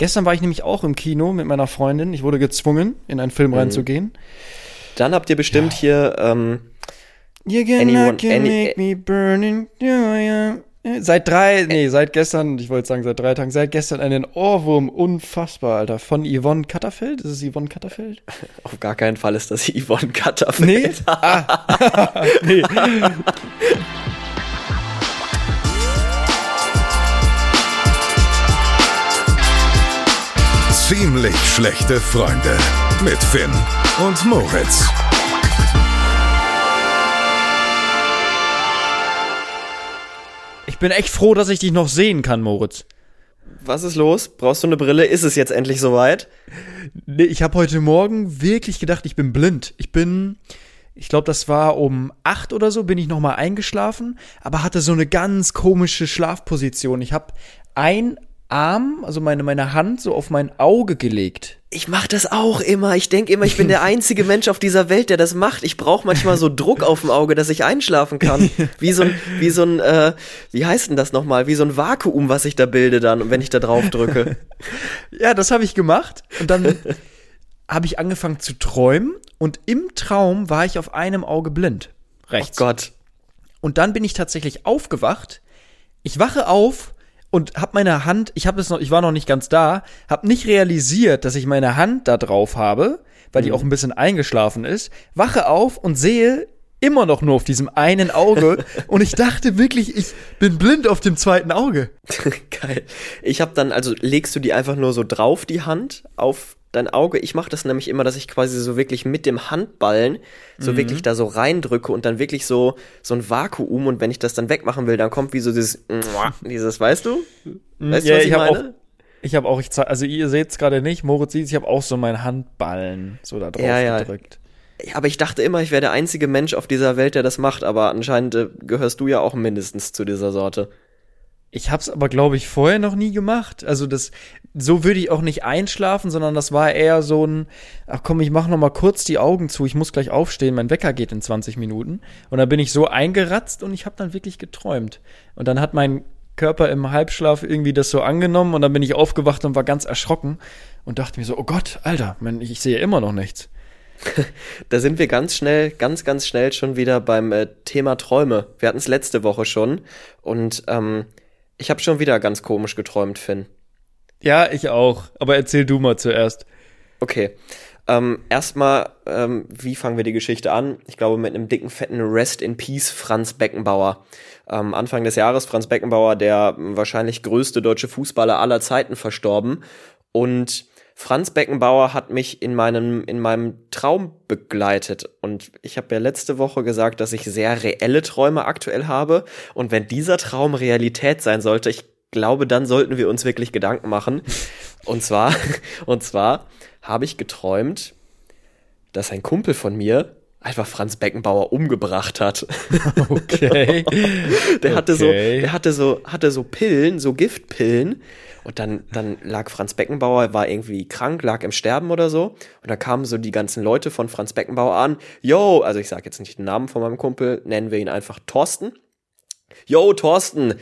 Gestern war ich nämlich auch im Kino mit meiner Freundin. Ich wurde gezwungen, in einen Film mhm. reinzugehen. Dann habt ihr bestimmt ja. hier ähm, You can anyone, any, make me burning. Seit drei, nee, seit gestern, ich wollte sagen seit drei Tagen, seit gestern einen Ohrwurm, unfassbar, Alter, von Yvonne Katterfeld. Ist es Yvonne Katterfeld? Auf gar keinen Fall ist das Yvonne Katterfeld. Nee? Ah. nee. Ziemlich schlechte Freunde mit Finn und Moritz. Ich bin echt froh, dass ich dich noch sehen kann, Moritz. Was ist los? Brauchst du eine Brille? Ist es jetzt endlich soweit? Nee, ich habe heute Morgen wirklich gedacht, ich bin blind. Ich bin, ich glaube, das war um acht oder so, bin ich noch mal eingeschlafen, aber hatte so eine ganz komische Schlafposition. Ich habe ein Arm, also meine, meine Hand so auf mein Auge gelegt. Ich mach das auch immer. Ich denke immer, ich bin der einzige Mensch auf dieser Welt, der das macht. Ich brauche manchmal so Druck auf dem Auge, dass ich einschlafen kann. Wie so ein, wie so ein, äh, wie heißt denn das nochmal? Wie so ein Vakuum, was ich da bilde dann, wenn ich da drauf drücke. ja, das habe ich gemacht. Und dann habe ich angefangen zu träumen. Und im Traum war ich auf einem Auge blind. Rechts. Oh Gott. Und dann bin ich tatsächlich aufgewacht. Ich wache auf und habe meine Hand, ich habe es noch, ich war noch nicht ganz da, habe nicht realisiert, dass ich meine Hand da drauf habe, weil mhm. die auch ein bisschen eingeschlafen ist, wache auf und sehe immer noch nur auf diesem einen Auge und ich dachte wirklich, ich bin blind auf dem zweiten Auge. Geil. Ich habe dann also legst du die einfach nur so drauf die Hand auf dein Auge. Ich mache das nämlich immer, dass ich quasi so wirklich mit dem Handballen so mhm. wirklich da so reindrücke und dann wirklich so so ein Vakuum und wenn ich das dann wegmachen will, dann kommt wie so dieses dieses, weißt du? Mhm. Weißt ja, du, was ich, ich meine? Auch, ich habe auch, ich also ihr seht es gerade nicht, Moritz sieht ich habe auch so meinen Handballen so da drauf ja, ja. gedrückt. Ja, aber ich dachte immer, ich wäre der einzige Mensch auf dieser Welt, der das macht, aber anscheinend äh, gehörst du ja auch mindestens zu dieser Sorte. Ich hab's aber, glaube ich, vorher noch nie gemacht. Also das, so würde ich auch nicht einschlafen, sondern das war eher so ein, ach komm, ich mach noch mal kurz die Augen zu, ich muss gleich aufstehen, mein Wecker geht in 20 Minuten. Und dann bin ich so eingeratzt und ich habe dann wirklich geträumt. Und dann hat mein Körper im Halbschlaf irgendwie das so angenommen und dann bin ich aufgewacht und war ganz erschrocken und dachte mir so, oh Gott, Alter, ich sehe immer noch nichts. da sind wir ganz schnell, ganz, ganz schnell schon wieder beim äh, Thema Träume. Wir hatten es letzte Woche schon und ähm, ich habe schon wieder ganz komisch geträumt, Finn. Ja, ich auch. Aber erzähl du mal zuerst. Okay. Ähm, erstmal, ähm, wie fangen wir die Geschichte an? Ich glaube, mit einem dicken, fetten Rest in Peace Franz Beckenbauer. Ähm, Anfang des Jahres Franz Beckenbauer, der wahrscheinlich größte deutsche Fußballer aller Zeiten, verstorben. Und Franz Beckenbauer hat mich in meinem, in meinem Traum begleitet. Und ich habe ja letzte Woche gesagt, dass ich sehr reelle Träume aktuell habe. Und wenn dieser Traum Realität sein sollte, ich glaube, dann sollten wir uns wirklich Gedanken machen. Und zwar, und zwar habe ich geträumt, dass ein Kumpel von mir einfach Franz Beckenbauer umgebracht hat. Okay. der hatte okay. so, der hatte so, hatte so Pillen, so Giftpillen und dann, dann lag Franz Beckenbauer, war irgendwie krank, lag im Sterben oder so. Und da kamen so die ganzen Leute von Franz Beckenbauer an. Yo, also ich sage jetzt nicht den Namen von meinem Kumpel, nennen wir ihn einfach Thorsten. Yo, Thorsten,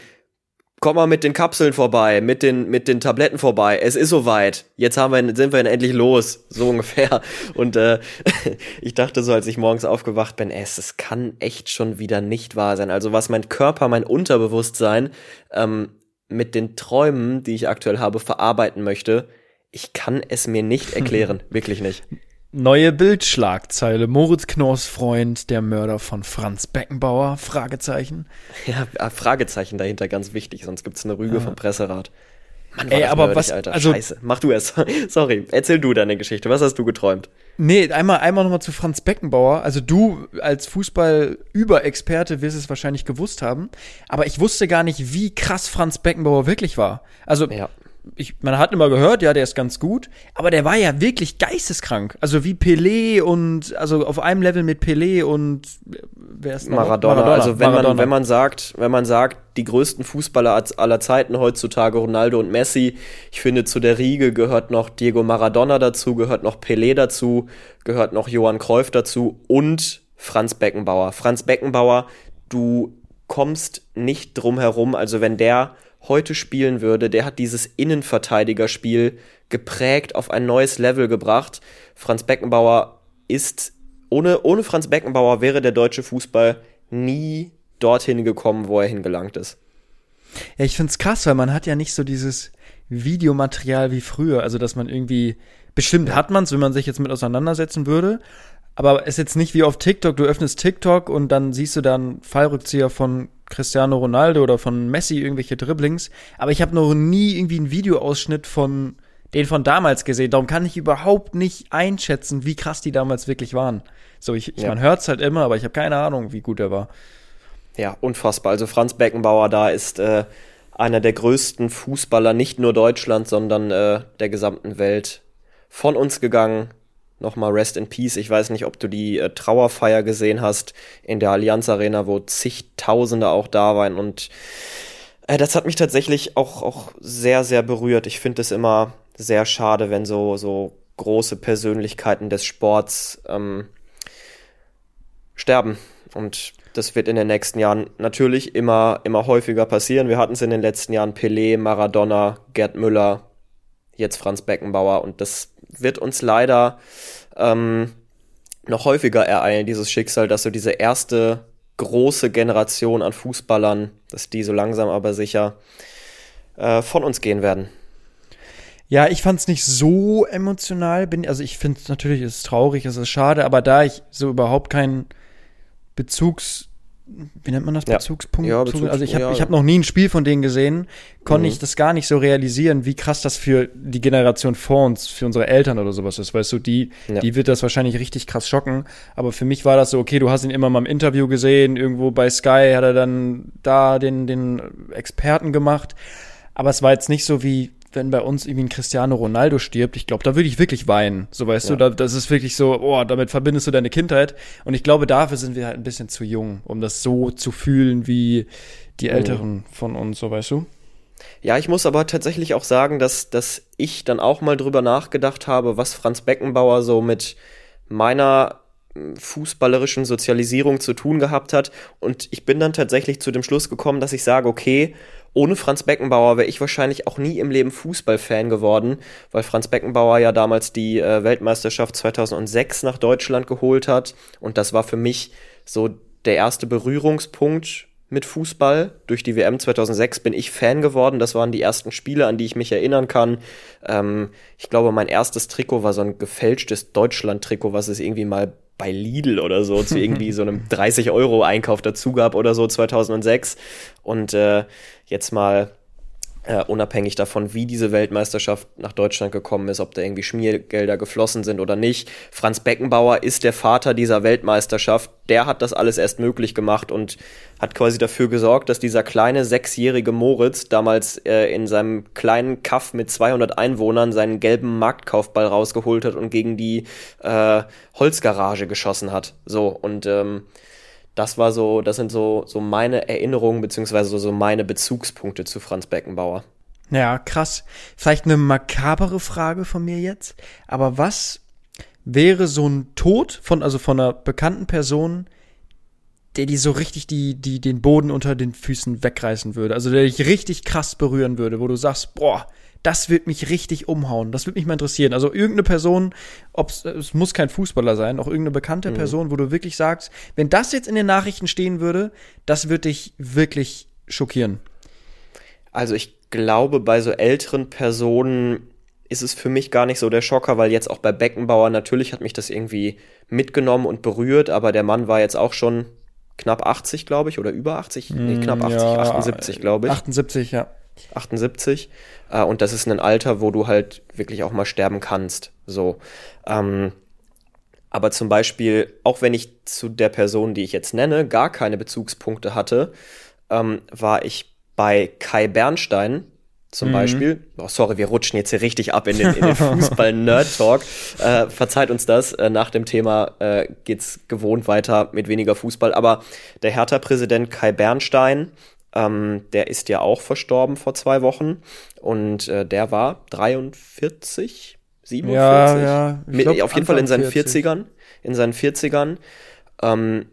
komm mal mit den Kapseln vorbei, mit den, mit den Tabletten vorbei. Es ist soweit. Jetzt haben wir, sind wir endlich los. So ungefähr. Und äh, ich dachte so, als ich morgens aufgewacht bin, es, es kann echt schon wieder nicht wahr sein. Also was mein Körper, mein Unterbewusstsein ähm, mit den Träumen, die ich aktuell habe, verarbeiten möchte, ich kann es mir nicht erklären, wirklich nicht. Neue Bildschlagzeile. Moritz Knorrs Freund, der Mörder von Franz Beckenbauer? Fragezeichen. Ja, äh, Fragezeichen dahinter, ganz wichtig, sonst gibt's eine Rüge ja. vom Presserat. Mann, Ey, aber nerdig, was, Alter. Also, Scheiße. Mach du es. Sorry. Erzähl du deine Geschichte. Was hast du geträumt? Nee, einmal, einmal nochmal zu Franz Beckenbauer. Also du als Fußball-Überexperte wirst es wahrscheinlich gewusst haben. Aber ich wusste gar nicht, wie krass Franz Beckenbauer wirklich war. Also ja ich, man hat immer gehört, ja, der ist ganz gut, aber der war ja wirklich geisteskrank. Also wie Pelé und also auf einem Level mit Pelé und wer ist Maradona. Maradona. Also wenn Maradona. man wenn man sagt, wenn man sagt, die größten Fußballer aller Zeiten heutzutage Ronaldo und Messi, ich finde zu der Riege gehört noch Diego Maradona dazu, gehört noch Pelé dazu, gehört noch Johann Cruyff dazu und Franz Beckenbauer. Franz Beckenbauer, du kommst nicht drum herum, also wenn der heute spielen würde, der hat dieses Innenverteidigerspiel geprägt, auf ein neues Level gebracht. Franz Beckenbauer ist, ohne, ohne Franz Beckenbauer wäre der deutsche Fußball nie dorthin gekommen, wo er hingelangt ist. Ja, ich find's krass, weil man hat ja nicht so dieses Videomaterial wie früher. Also, dass man irgendwie, bestimmt hat man's, wenn man sich jetzt mit auseinandersetzen würde. Aber es ist jetzt nicht wie auf TikTok, du öffnest TikTok und dann siehst du dann Fallrückzieher von Cristiano Ronaldo oder von Messi, irgendwelche Dribblings. Aber ich habe noch nie irgendwie einen Videoausschnitt von den von damals gesehen. Darum kann ich überhaupt nicht einschätzen, wie krass die damals wirklich waren. So, ich, ich ja. man hört's halt immer, aber ich habe keine Ahnung, wie gut er war. Ja, unfassbar. Also Franz Beckenbauer da ist äh, einer der größten Fußballer, nicht nur Deutschland, sondern äh, der gesamten Welt von uns gegangen. Nochmal Rest in Peace. Ich weiß nicht, ob du die äh, Trauerfeier gesehen hast in der Allianz Arena, wo zigtausende auch da waren. Und äh, das hat mich tatsächlich auch, auch sehr, sehr berührt. Ich finde es immer sehr schade, wenn so, so große Persönlichkeiten des Sports ähm, sterben. Und das wird in den nächsten Jahren natürlich immer, immer häufiger passieren. Wir hatten es in den letzten Jahren Pelé, Maradona, Gerd Müller, jetzt Franz Beckenbauer und das wird uns leider ähm, noch häufiger ereilen, dieses Schicksal, dass so diese erste große Generation an Fußballern, dass die so langsam aber sicher äh, von uns gehen werden. Ja, ich fand es nicht so emotional. Bin, also ich finde es natürlich, ist traurig, es ist schade, aber da ich so überhaupt keinen Bezugs wie nennt man das, Bezugspunkt? Ja, Bezugs also ich habe ja. ich hab noch nie ein Spiel von denen gesehen, konnte mhm. ich das gar nicht so realisieren, wie krass das für die Generation vor uns, für unsere Eltern oder sowas ist. Weißt du, die, ja. die wird das wahrscheinlich richtig krass schocken. Aber für mich war das so, okay, du hast ihn immer mal im Interview gesehen, irgendwo bei Sky hat er dann da den, den Experten gemacht. Aber es war jetzt nicht so wie, wenn bei uns irgendwie ein Cristiano Ronaldo stirbt, ich glaube, da würde ich wirklich weinen. So weißt ja. du, da, das ist wirklich so, oh, damit verbindest du deine Kindheit. Und ich glaube, dafür sind wir halt ein bisschen zu jung, um das so zu fühlen wie die mhm. Älteren mhm. von uns, so weißt du. Ja, ich muss aber tatsächlich auch sagen, dass, dass ich dann auch mal drüber nachgedacht habe, was Franz Beckenbauer so mit meiner fußballerischen Sozialisierung zu tun gehabt hat. Und ich bin dann tatsächlich zu dem Schluss gekommen, dass ich sage, okay, ohne Franz Beckenbauer wäre ich wahrscheinlich auch nie im Leben Fußballfan geworden, weil Franz Beckenbauer ja damals die äh, Weltmeisterschaft 2006 nach Deutschland geholt hat. Und das war für mich so der erste Berührungspunkt mit Fußball. Durch die WM 2006 bin ich Fan geworden. Das waren die ersten Spiele, an die ich mich erinnern kann. Ähm, ich glaube, mein erstes Trikot war so ein gefälschtes Deutschland-Trikot, was es irgendwie mal bei Lidl oder so zu irgendwie so einem 30 Euro Einkauf dazu gab oder so 2006 und äh, jetzt mal äh, unabhängig davon, wie diese Weltmeisterschaft nach Deutschland gekommen ist, ob da irgendwie Schmiergelder geflossen sind oder nicht. Franz Beckenbauer ist der Vater dieser Weltmeisterschaft. Der hat das alles erst möglich gemacht und hat quasi dafür gesorgt, dass dieser kleine sechsjährige Moritz damals äh, in seinem kleinen Kaff mit 200 Einwohnern seinen gelben Marktkaufball rausgeholt hat und gegen die äh, Holzgarage geschossen hat. So und ähm, das war so, das sind so, so meine Erinnerungen, beziehungsweise so, so meine Bezugspunkte zu Franz Beckenbauer. Ja, krass. Vielleicht eine makabere Frage von mir jetzt. Aber was wäre so ein Tod von, also von einer bekannten Person, der die so richtig die, die, den Boden unter den Füßen wegreißen würde? Also der dich richtig krass berühren würde, wo du sagst, boah, das wird mich richtig umhauen. Das würde mich mal interessieren. Also irgendeine Person, ob's, es muss kein Fußballer sein, auch irgendeine bekannte mhm. Person, wo du wirklich sagst, wenn das jetzt in den Nachrichten stehen würde, das würde dich wirklich schockieren. Also ich glaube, bei so älteren Personen ist es für mich gar nicht so der Schocker, weil jetzt auch bei Beckenbauer natürlich hat mich das irgendwie mitgenommen und berührt, aber der Mann war jetzt auch schon knapp 80, glaube ich, oder über 80, nee, knapp 80, ja, 78, glaube ich. 78, ja. 78. Äh, und das ist ein Alter, wo du halt wirklich auch mal sterben kannst. So. Ähm, aber zum Beispiel, auch wenn ich zu der Person, die ich jetzt nenne, gar keine Bezugspunkte hatte, ähm, war ich bei Kai Bernstein zum mhm. Beispiel. Oh, sorry, wir rutschen jetzt hier richtig ab in den, in den Fußball-Nerd-Talk. Äh, verzeiht uns das. Äh, nach dem Thema äh, geht's gewohnt weiter mit weniger Fußball. Aber der Hertha-Präsident Kai Bernstein ähm, der ist ja auch verstorben vor zwei Wochen und äh, der war 43, 47, ja, ja. Mit, auf jeden Fall in seinen 40. 40ern, in seinen 40ern. Ähm,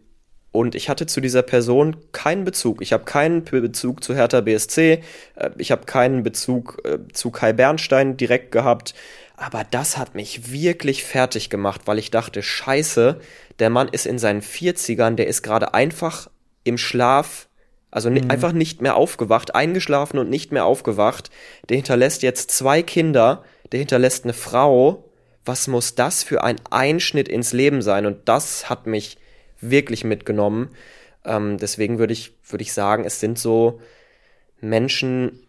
und ich hatte zu dieser Person keinen Bezug. Ich habe keinen Bezug zu Hertha BSC, äh, ich habe keinen Bezug äh, zu Kai Bernstein direkt gehabt. Aber das hat mich wirklich fertig gemacht, weil ich dachte, scheiße, der Mann ist in seinen 40ern, der ist gerade einfach im Schlaf, also mhm. einfach nicht mehr aufgewacht, eingeschlafen und nicht mehr aufgewacht. Der hinterlässt jetzt zwei Kinder, der hinterlässt eine Frau. Was muss das für ein Einschnitt ins Leben sein? Und das hat mich wirklich mitgenommen. Ähm, deswegen würde ich, würde ich sagen, es sind so Menschen,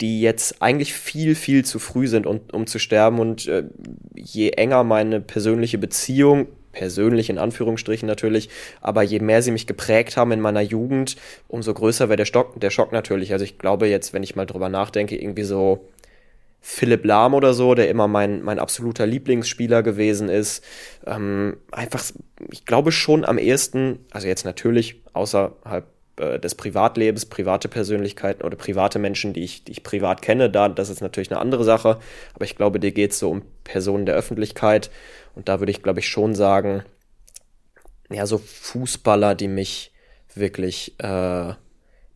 die jetzt eigentlich viel, viel zu früh sind, um, um zu sterben. Und äh, je enger meine persönliche Beziehung, persönlich in Anführungsstrichen natürlich, aber je mehr sie mich geprägt haben in meiner Jugend, umso größer wäre der, Stock, der Schock natürlich. Also ich glaube jetzt, wenn ich mal drüber nachdenke, irgendwie so Philipp Lahm oder so, der immer mein, mein absoluter Lieblingsspieler gewesen ist. Ähm, einfach, ich glaube schon am ehesten, also jetzt natürlich außerhalb äh, des Privatlebens, private Persönlichkeiten oder private Menschen, die ich, die ich privat kenne, da, das ist natürlich eine andere Sache. Aber ich glaube, dir geht es so um Personen der Öffentlichkeit. Und da würde ich, glaube ich, schon sagen, ja, so Fußballer, die mich wirklich äh,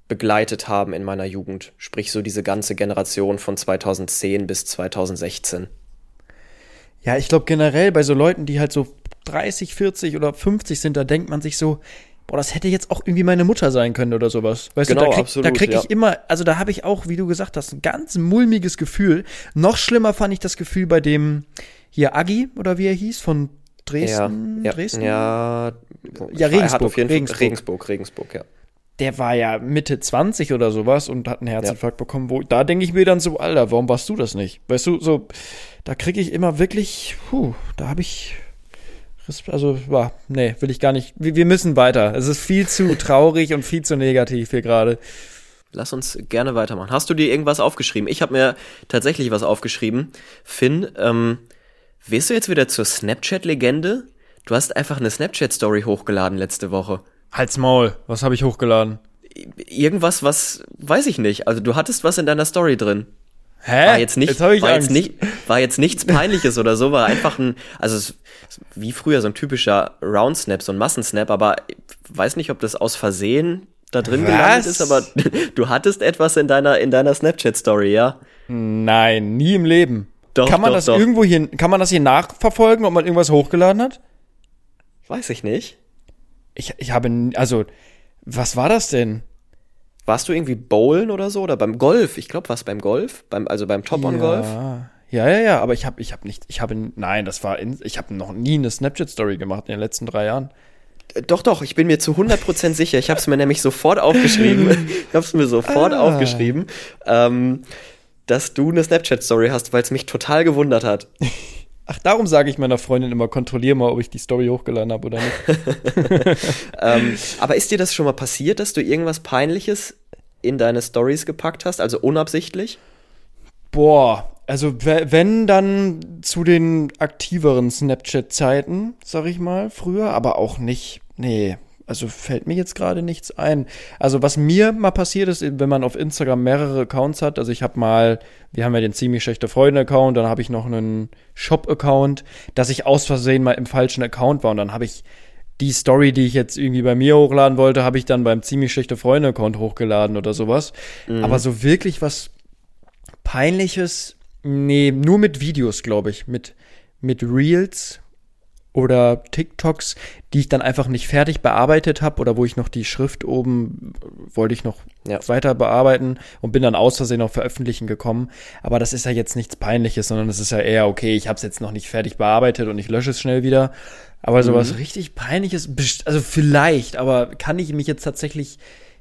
begleitet haben in meiner Jugend. Sprich, so diese ganze Generation von 2010 bis 2016. Ja, ich glaube generell bei so Leuten, die halt so 30, 40 oder 50 sind, da denkt man sich so, boah, das hätte jetzt auch irgendwie meine Mutter sein können oder sowas. Weißt genau, du, da krieg, absolut, da krieg ich ja. immer, also da habe ich auch, wie du gesagt hast, ein ganz mulmiges Gefühl. Noch schlimmer fand ich das Gefühl bei dem hier Agi oder wie er hieß von Dresden, ja, ja, Dresden? Ja, ja Regensburg, Regensburg, Regensburg, Regensburg, ja. Der war ja Mitte 20 oder sowas und hat einen Herzinfarkt ja. bekommen. Wo, da denke ich mir dann so, Alter, warum warst du das nicht? Weißt du, so, da kriege ich immer wirklich, puh, da habe ich also, ja, nee, will ich gar nicht. Wir, wir müssen weiter. Es ist viel zu traurig und viel zu negativ hier gerade. Lass uns gerne weitermachen. Hast du dir irgendwas aufgeschrieben? Ich habe mir tatsächlich was aufgeschrieben. Finn, ähm, wirst du jetzt wieder zur Snapchat-Legende? Du hast einfach eine Snapchat-Story hochgeladen letzte Woche. Halt's Maul, was habe ich hochgeladen? Irgendwas, was, weiß ich nicht. Also du hattest was in deiner Story drin. Hä? War jetzt nicht, jetzt war jetzt nicht, war jetzt nichts Peinliches oder so, war einfach ein, also es, wie früher so ein typischer Round Snap, so ein Massensnap, aber ich weiß nicht, ob das aus Versehen da drin Was? gelandet ist, aber du hattest etwas in deiner, in deiner Snapchat-Story, ja? Nein, nie im Leben. Doch, kann man doch, das doch. irgendwo hier, kann man das hier nachverfolgen, ob man irgendwas hochgeladen hat? Weiß ich nicht. Ich, ich habe, also, was war das denn? Warst du irgendwie bowlen oder so oder beim Golf? Ich glaube, was beim Golf, beim also beim Top on Golf. Ja, ja, ja, aber ich habe ich habe nicht ich habe nein, das war in, ich habe noch nie eine Snapchat Story gemacht in den letzten drei Jahren. Äh, doch, doch, ich bin mir zu 100% sicher. Ich habe es mir nämlich sofort aufgeschrieben. ich habe es mir sofort ah. aufgeschrieben, ähm, dass du eine Snapchat-Story hast, weil es mich total gewundert hat. Ach, darum sage ich meiner Freundin immer, kontrollier mal, ob ich die Story hochgeladen habe oder nicht. ähm, aber ist dir das schon mal passiert, dass du irgendwas Peinliches in deine Stories gepackt hast, also unabsichtlich? Boah, also wenn dann zu den aktiveren Snapchat-Zeiten, sag ich mal, früher, aber auch nicht, nee, also fällt mir jetzt gerade nichts ein. Also was mir mal passiert ist, wenn man auf Instagram mehrere Accounts hat, also ich habe mal, wir haben ja den ziemlich schlechte Freunde-Account, dann habe ich noch einen Shop-Account, dass ich aus Versehen mal im falschen Account war und dann habe ich die Story, die ich jetzt irgendwie bei mir hochladen wollte, habe ich dann beim ziemlich schlechte Freunde-Account hochgeladen oder sowas. Mhm. Aber so wirklich was Peinliches, nee, nur mit Videos, glaube ich, mit mit Reels oder TikToks, die ich dann einfach nicht fertig bearbeitet habe oder wo ich noch die Schrift oben wollte ich noch ja. weiter bearbeiten und bin dann aus Versehen auf Veröffentlichen gekommen. Aber das ist ja jetzt nichts Peinliches, sondern es ist ja eher, okay, ich habe es jetzt noch nicht fertig bearbeitet und ich lösche es schnell wieder. Aber mhm. sowas richtig Peinliches, also vielleicht, aber kann ich mich jetzt tatsächlich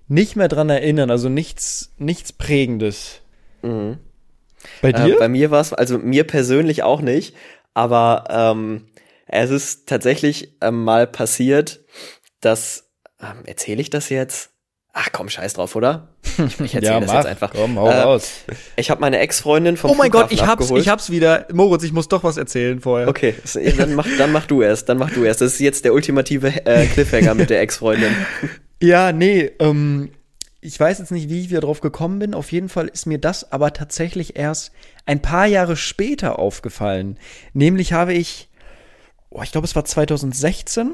nicht mehr dran erinnern. Also nichts, nichts Prägendes. Mhm. Bei dir? Äh, bei mir war es, also mir persönlich auch nicht, aber ähm, es ist tatsächlich ähm, mal passiert, dass, ähm, erzähle ich das jetzt? Ach komm, scheiß drauf, oder? Ich, ich erzähle ja, das mach, jetzt einfach. Komm, hau äh, raus. Ich habe meine Ex-Freundin vom Oh mein Flughafen Gott, ich hab's, ich hab's wieder. Moritz, ich muss doch was erzählen vorher. Okay, dann mach, dann mach du erst, dann mach du erst. Das ist jetzt der ultimative äh, Cliffhanger mit der Ex-Freundin. Ja, nee, ähm, ich weiß jetzt nicht, wie ich wieder drauf gekommen bin. Auf jeden Fall ist mir das aber tatsächlich erst ein paar Jahre später aufgefallen. Nämlich habe ich oh, ich glaube, es war 2016,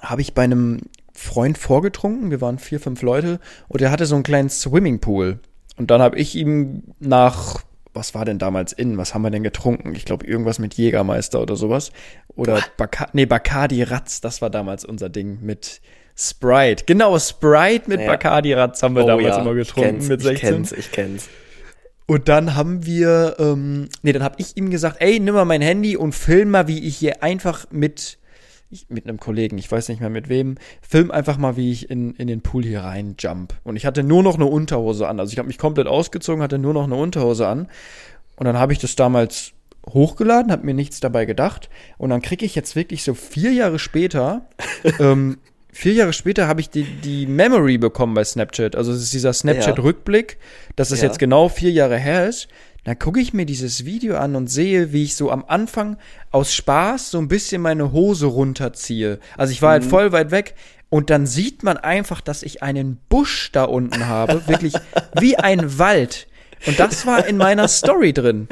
habe ich bei einem Freund vorgetrunken. Wir waren vier, fünf Leute und er hatte so einen kleinen Swimmingpool. Und dann habe ich ihm nach, was war denn damals in? Was haben wir denn getrunken? Ich glaube, irgendwas mit Jägermeister oder sowas. Oder Baca nee, Bacardi Ratz, das war damals unser Ding mit Sprite. Genau, Sprite mit ja. Bacardi Ratz haben wir oh, damals ja. immer getrunken mit 16. Ich kenn's, ich kenn's. Und dann haben wir, ähm, nee, dann habe ich ihm gesagt, ey, nimm mal mein Handy und film mal, wie ich hier einfach mit ich, mit einem Kollegen, ich weiß nicht mehr mit wem, film einfach mal, wie ich in, in den Pool hier rein jump. Und ich hatte nur noch eine Unterhose an. Also ich habe mich komplett ausgezogen, hatte nur noch eine Unterhose an. Und dann habe ich das damals hochgeladen, habe mir nichts dabei gedacht. Und dann kriege ich jetzt wirklich so vier Jahre später, ähm, vier Jahre später habe ich die, die Memory bekommen bei Snapchat. Also es ist dieser Snapchat-Rückblick, dass es ja. jetzt genau vier Jahre her ist. Dann gucke ich mir dieses Video an und sehe, wie ich so am Anfang aus Spaß so ein bisschen meine Hose runterziehe. Also ich war halt mhm. halt voll weit weg und dann sieht man einfach, dass ich einen Busch da unten habe, wirklich wie ein Wald. Und das war in meiner Story drin.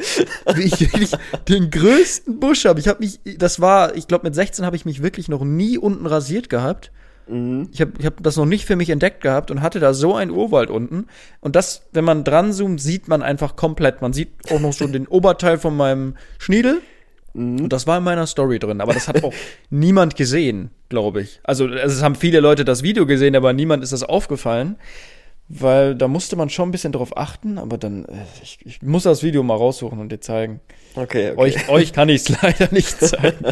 Wie ich wirklich den größten Busch habe. Ich habe mich, das war, ich glaube mit 16 habe ich mich wirklich noch nie unten rasiert gehabt. Mhm. Ich habe ich hab das noch nicht für mich entdeckt gehabt und hatte da so einen Urwald unten. Und das, wenn man dran zoomt, sieht man einfach komplett. Man sieht auch noch so den Oberteil von meinem Schniedel. Mhm. Und das war in meiner Story drin. Aber das hat auch niemand gesehen, glaube ich. Also, es haben viele Leute das Video gesehen, aber niemand ist das aufgefallen. Weil da musste man schon ein bisschen drauf achten, aber dann, äh, ich, ich muss das Video mal raussuchen und dir zeigen. Okay, okay. Euch, euch kann ich es leider nicht zeigen.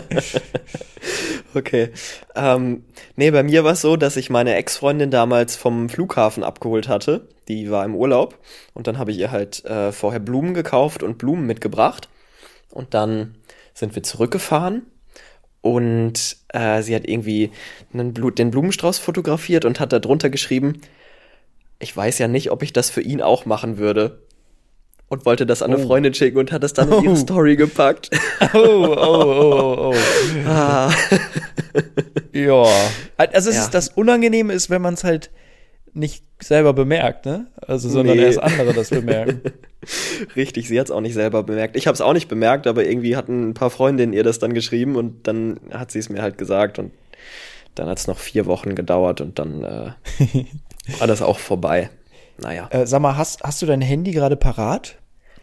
okay. Ähm, nee, bei mir war es so, dass ich meine Ex-Freundin damals vom Flughafen abgeholt hatte. Die war im Urlaub. Und dann habe ich ihr halt äh, vorher Blumen gekauft und Blumen mitgebracht. Und dann sind wir zurückgefahren und äh, sie hat irgendwie einen Blut, den Blumenstrauß fotografiert und hat da drunter geschrieben, ich weiß ja nicht, ob ich das für ihn auch machen würde. Und wollte das an eine oh. Freundin schicken und hat das dann oh. in ihre oh. Story gepackt. Oh, oh, oh, oh, oh. ah. ja. Also es ja. ist, das Unangenehme ist, wenn man es halt nicht selber bemerkt, ne? Also, sondern nee. erst andere das bemerken. Richtig, sie hat es auch nicht selber bemerkt. Ich habe es auch nicht bemerkt, aber irgendwie hatten ein paar Freundinnen ihr das dann geschrieben und dann hat sie es mir halt gesagt und dann hat es noch vier Wochen gedauert und dann äh, war das auch vorbei. Naja. Äh, sag mal, hast, hast du dein Handy gerade parat?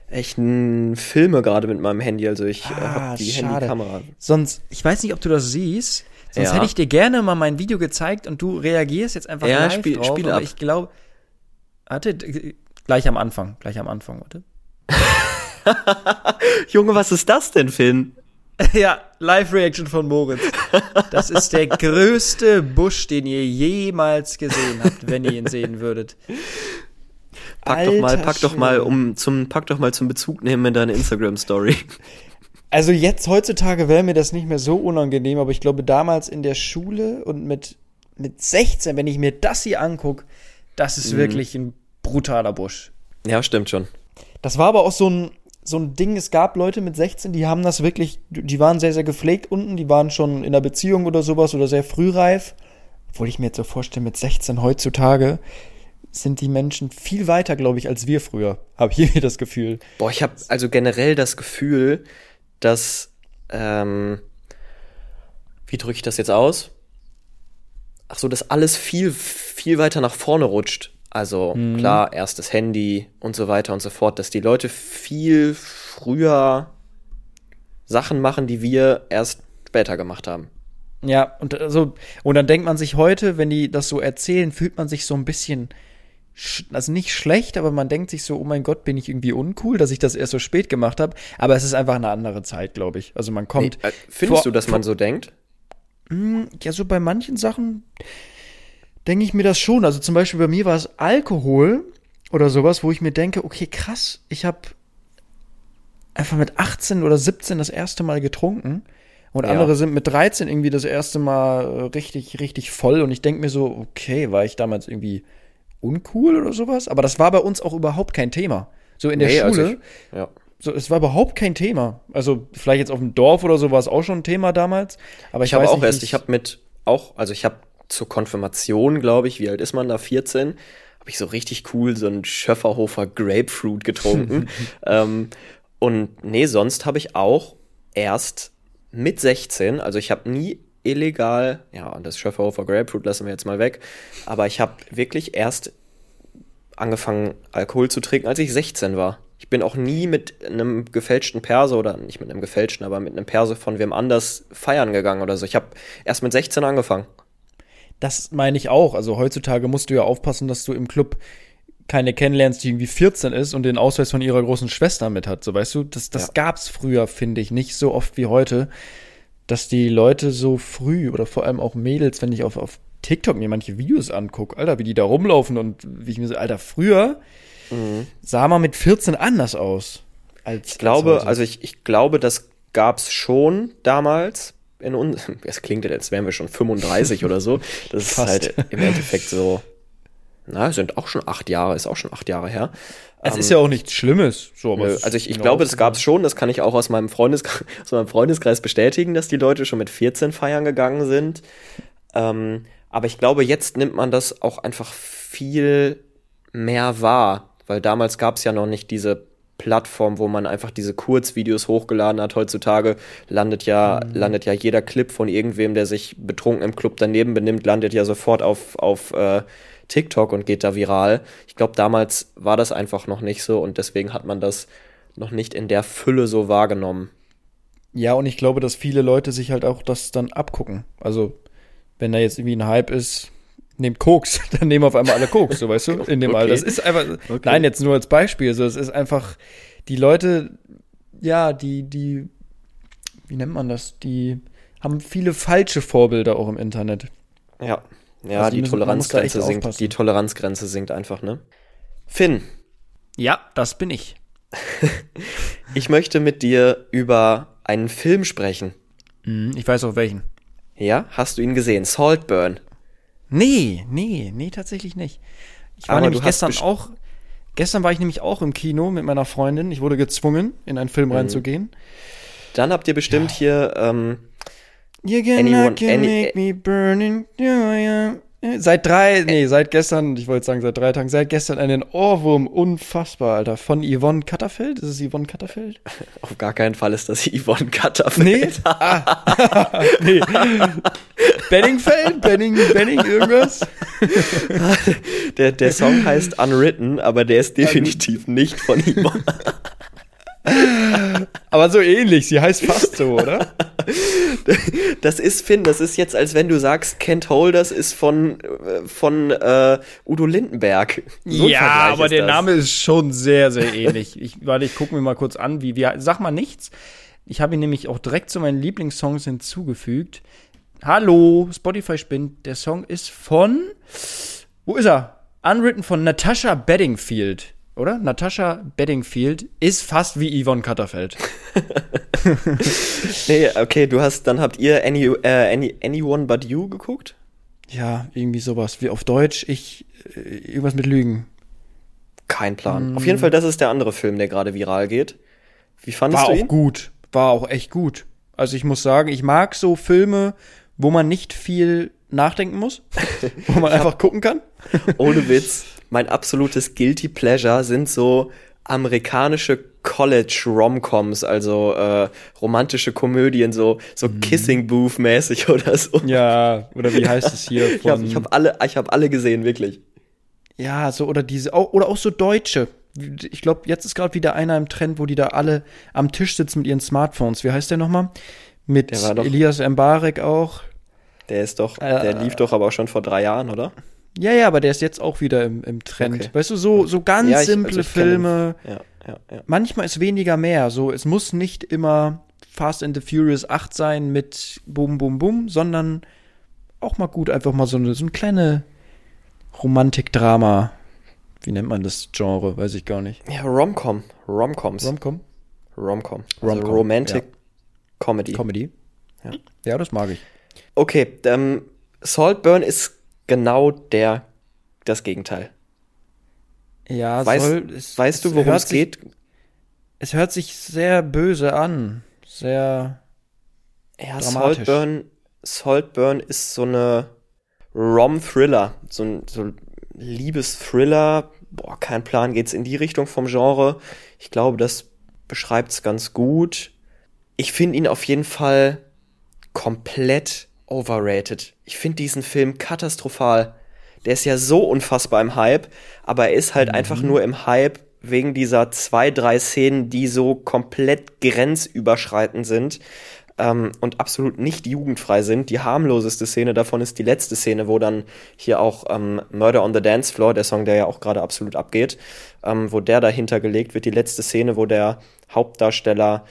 Ich filme gerade mit meinem Handy, also ich äh, ah, habe die Handykamera. Sonst, ich weiß nicht, ob du das siehst. Sonst ja. hätte ich dir gerne mal mein Video gezeigt und du reagierst jetzt einfach ja, live spiel, drauf. Spiel aber ab. ich glaube, warte, gleich am Anfang, gleich am Anfang, warte. Junge, was ist das denn, Finn? ja, Live-Reaction von Moritz. Das ist der größte Busch, den ihr jemals gesehen habt, wenn ihr ihn sehen würdet. Pack Alter doch mal, pack doch mal um zum, pack doch mal zum Bezug nehmen in deine Instagram-Story. Also jetzt heutzutage wäre mir das nicht mehr so unangenehm, aber ich glaube damals in der Schule und mit, mit 16, wenn ich mir das hier angucke, das ist mhm. wirklich ein brutaler Busch. Ja, stimmt schon. Das war aber auch so ein, so ein Ding, es gab Leute mit 16, die haben das wirklich, die waren sehr, sehr gepflegt unten, die waren schon in einer Beziehung oder sowas oder sehr frühreif. Obwohl ich mir jetzt so vorstelle, mit 16 heutzutage sind die Menschen viel weiter, glaube ich, als wir früher. Habe ich irgendwie das Gefühl. Boah, ich habe also generell das Gefühl, dass, ähm, wie drücke ich das jetzt aus? Ach so, dass alles viel, viel weiter nach vorne rutscht. Also mhm. klar, erstes Handy und so weiter und so fort, dass die Leute viel früher Sachen machen, die wir erst später gemacht haben. Ja, und also, und dann denkt man sich heute, wenn die das so erzählen, fühlt man sich so ein bisschen, also nicht schlecht, aber man denkt sich so, oh mein Gott, bin ich irgendwie uncool, dass ich das erst so spät gemacht habe. Aber es ist einfach eine andere Zeit, glaube ich. Also man kommt. Nee, äh, findest du, dass man so denkt? Hm, ja, so bei manchen Sachen denke ich mir das schon. Also zum Beispiel bei mir war es Alkohol oder sowas, wo ich mir denke, okay, krass, ich habe einfach mit 18 oder 17 das erste Mal getrunken und ja. andere sind mit 13 irgendwie das erste Mal äh, richtig, richtig voll und ich denke mir so, okay, war ich damals irgendwie uncool oder sowas? Aber das war bei uns auch überhaupt kein Thema. So in der nee, also Schule. Also ich, ja. So, es war überhaupt kein Thema. Also vielleicht jetzt auf dem Dorf oder so war es auch schon ein Thema damals. Aber ich, ich habe auch erst, ich habe mit auch, also ich habe zur Konfirmation, glaube ich, wie alt ist man da? 14? Habe ich so richtig cool so ein Schöfferhofer Grapefruit getrunken. ähm, und nee, sonst habe ich auch erst mit 16, also ich habe nie illegal, ja, und das Schöfferhofer Grapefruit lassen wir jetzt mal weg, aber ich habe wirklich erst angefangen, Alkohol zu trinken, als ich 16 war. Ich bin auch nie mit einem gefälschten Perse oder nicht mit einem gefälschten, aber mit einem Perse von wem anders feiern gegangen oder so. Ich habe erst mit 16 angefangen. Das meine ich auch. Also heutzutage musst du ja aufpassen, dass du im Club keine kennenlernst, die irgendwie 14 ist und den Ausweis von ihrer großen Schwester mit hat. So weißt du, das, das ja. gab's früher, finde ich, nicht so oft wie heute, dass die Leute so früh oder vor allem auch Mädels, wenn ich auf, auf TikTok mir manche Videos angucke, Alter, wie die da rumlaufen und wie ich mir so, Alter, früher mhm. sah man mit 14 anders aus. Als, ich glaube, als also ich, ich glaube, das gab's schon damals in uns. Es klingt, als wären wir schon 35 oder so. Das ist Fast. halt im Endeffekt so. Na, sind auch schon acht Jahre, ist auch schon acht Jahre her. Es ähm, ist ja auch nichts Schlimmes. So, nö, also ich, ich glaube, das gab es schon, das kann ich auch aus meinem, Freundeskreis, aus meinem Freundeskreis bestätigen, dass die Leute schon mit 14 feiern gegangen sind. Ähm, aber ich glaube, jetzt nimmt man das auch einfach viel mehr wahr, weil damals gab es ja noch nicht diese Plattform, wo man einfach diese Kurzvideos hochgeladen hat. Heutzutage landet ja, mhm. landet ja jeder Clip von irgendwem, der sich betrunken im Club daneben benimmt, landet ja sofort auf, auf äh, TikTok und geht da viral. Ich glaube, damals war das einfach noch nicht so und deswegen hat man das noch nicht in der Fülle so wahrgenommen. Ja, und ich glaube, dass viele Leute sich halt auch das dann abgucken. Also, wenn da jetzt irgendwie ein Hype ist, nehmt Koks, dann nehmen auf einmal alle Koks, so weißt du, in dem okay. Alter. Das ist einfach, okay. nein, jetzt nur als Beispiel, so, es ist einfach, die Leute, ja, die, die, wie nennt man das, die haben viele falsche Vorbilder auch im Internet. Ja, ja, also die müssen, Toleranzgrenze sinkt, aufpassen. die Toleranzgrenze sinkt einfach, ne? Finn. Ja, das bin ich. ich möchte mit dir über einen Film sprechen. Mhm, ich weiß auch welchen. Ja, hast du ihn gesehen? Saltburn. Nee, nee, nee, tatsächlich nicht. Ich war Aber nämlich gestern auch, gestern war ich nämlich auch im Kino mit meiner Freundin. Ich wurde gezwungen, in einen Film mhm. reinzugehen. Dann habt ihr bestimmt ja. hier, ähm, You're gonna anyone, any, make me burning. Seit drei, nee, seit gestern, ich wollte sagen seit drei Tagen, seit gestern einen Ohrwurm, unfassbar, Alter, von Yvonne Katterfeld. Ist es Yvonne Katterfeld? Auf gar keinen Fall ist das Yvonne Katterfeld. Nee? Ah. nee. Benningfeld? Benning, Benning, irgendwas? der, der Song heißt Unwritten, aber der ist definitiv nicht von Yvonne. Aber so ähnlich, sie heißt fast so, oder? Das ist, Finn, das ist jetzt, als wenn du sagst, Kent Holders ist von, von äh, Udo Lindenberg. So ja, aber der das. Name ist schon sehr, sehr ähnlich. Ich, warte, ich gucke mir mal kurz an, wie wir. Sag mal nichts. Ich habe ihn nämlich auch direkt zu meinen Lieblingssongs hinzugefügt. Hallo, Spotify spinnt. Der Song ist von. Wo ist er? Unwritten von Natasha Bedingfield oder? Natascha Bedingfield ist fast wie Yvonne Katterfeld. nee, okay, du hast, dann habt ihr Any, äh, Any, Anyone But You geguckt? Ja, irgendwie sowas. Wie auf Deutsch, ich, äh, irgendwas mit Lügen. Kein Plan. Mm. Auf jeden Fall, das ist der andere Film, der gerade viral geht. Wie fandest War du ihn? War auch gut. War auch echt gut. Also ich muss sagen, ich mag so Filme, wo man nicht viel nachdenken muss, wo man einfach gucken kann. Ohne Witz mein absolutes Guilty Pleasure sind so amerikanische College Romcoms, also äh, romantische Komödien, so so mhm. Kissing Booth mäßig oder so. Ja, oder wie heißt es hier? Ich habe hab alle, ich habe alle gesehen, wirklich. Ja, so oder diese oder auch so deutsche. Ich glaube, jetzt ist gerade wieder einer im Trend, wo die da alle am Tisch sitzen mit ihren Smartphones. Wie heißt der nochmal? Mit Elias Mbarek auch. Der ist doch, äh, der lief doch aber auch schon vor drei Jahren, oder? Ja, ja, aber der ist jetzt auch wieder im, im Trend. Okay. Weißt du, so, so ganz ja, ich, simple also Filme. Ja, ja, ja. Manchmal ist weniger mehr. So, es muss nicht immer Fast and the Furious 8 sein mit Bum, Bum, Bum, sondern auch mal gut einfach mal so eine, so eine kleine Romantik-Drama. Wie nennt man das Genre? Weiß ich gar nicht. Ja, Romcom. Romcoms. Romcom? Romcom. Also Romcom. Romantic. Comedy. Comedy. Ja. ja, das mag ich. Okay, ähm, Saltburn ist genau der, das Gegenteil. Ja, weißt, soll, es, weißt du, worum es geht? Es hört sich sehr böse an. Sehr. Ja, dramatisch. Saltburn, Saltburn ist so eine Rom-Thriller. So ein so Liebes-Thriller. Boah, kein Plan, geht's in die Richtung vom Genre. Ich glaube, das beschreibt's ganz gut. Ich finde ihn auf jeden Fall komplett overrated. Ich finde diesen Film katastrophal. Der ist ja so unfassbar im Hype, aber er ist halt mhm. einfach nur im Hype wegen dieser zwei, drei Szenen, die so komplett grenzüberschreitend sind ähm, und absolut nicht jugendfrei sind. Die harmloseste Szene davon ist die letzte Szene, wo dann hier auch ähm, Murder on the Dance Floor, der Song, der ja auch gerade absolut abgeht, ähm, wo der dahinter gelegt wird. Die letzte Szene, wo der Hauptdarsteller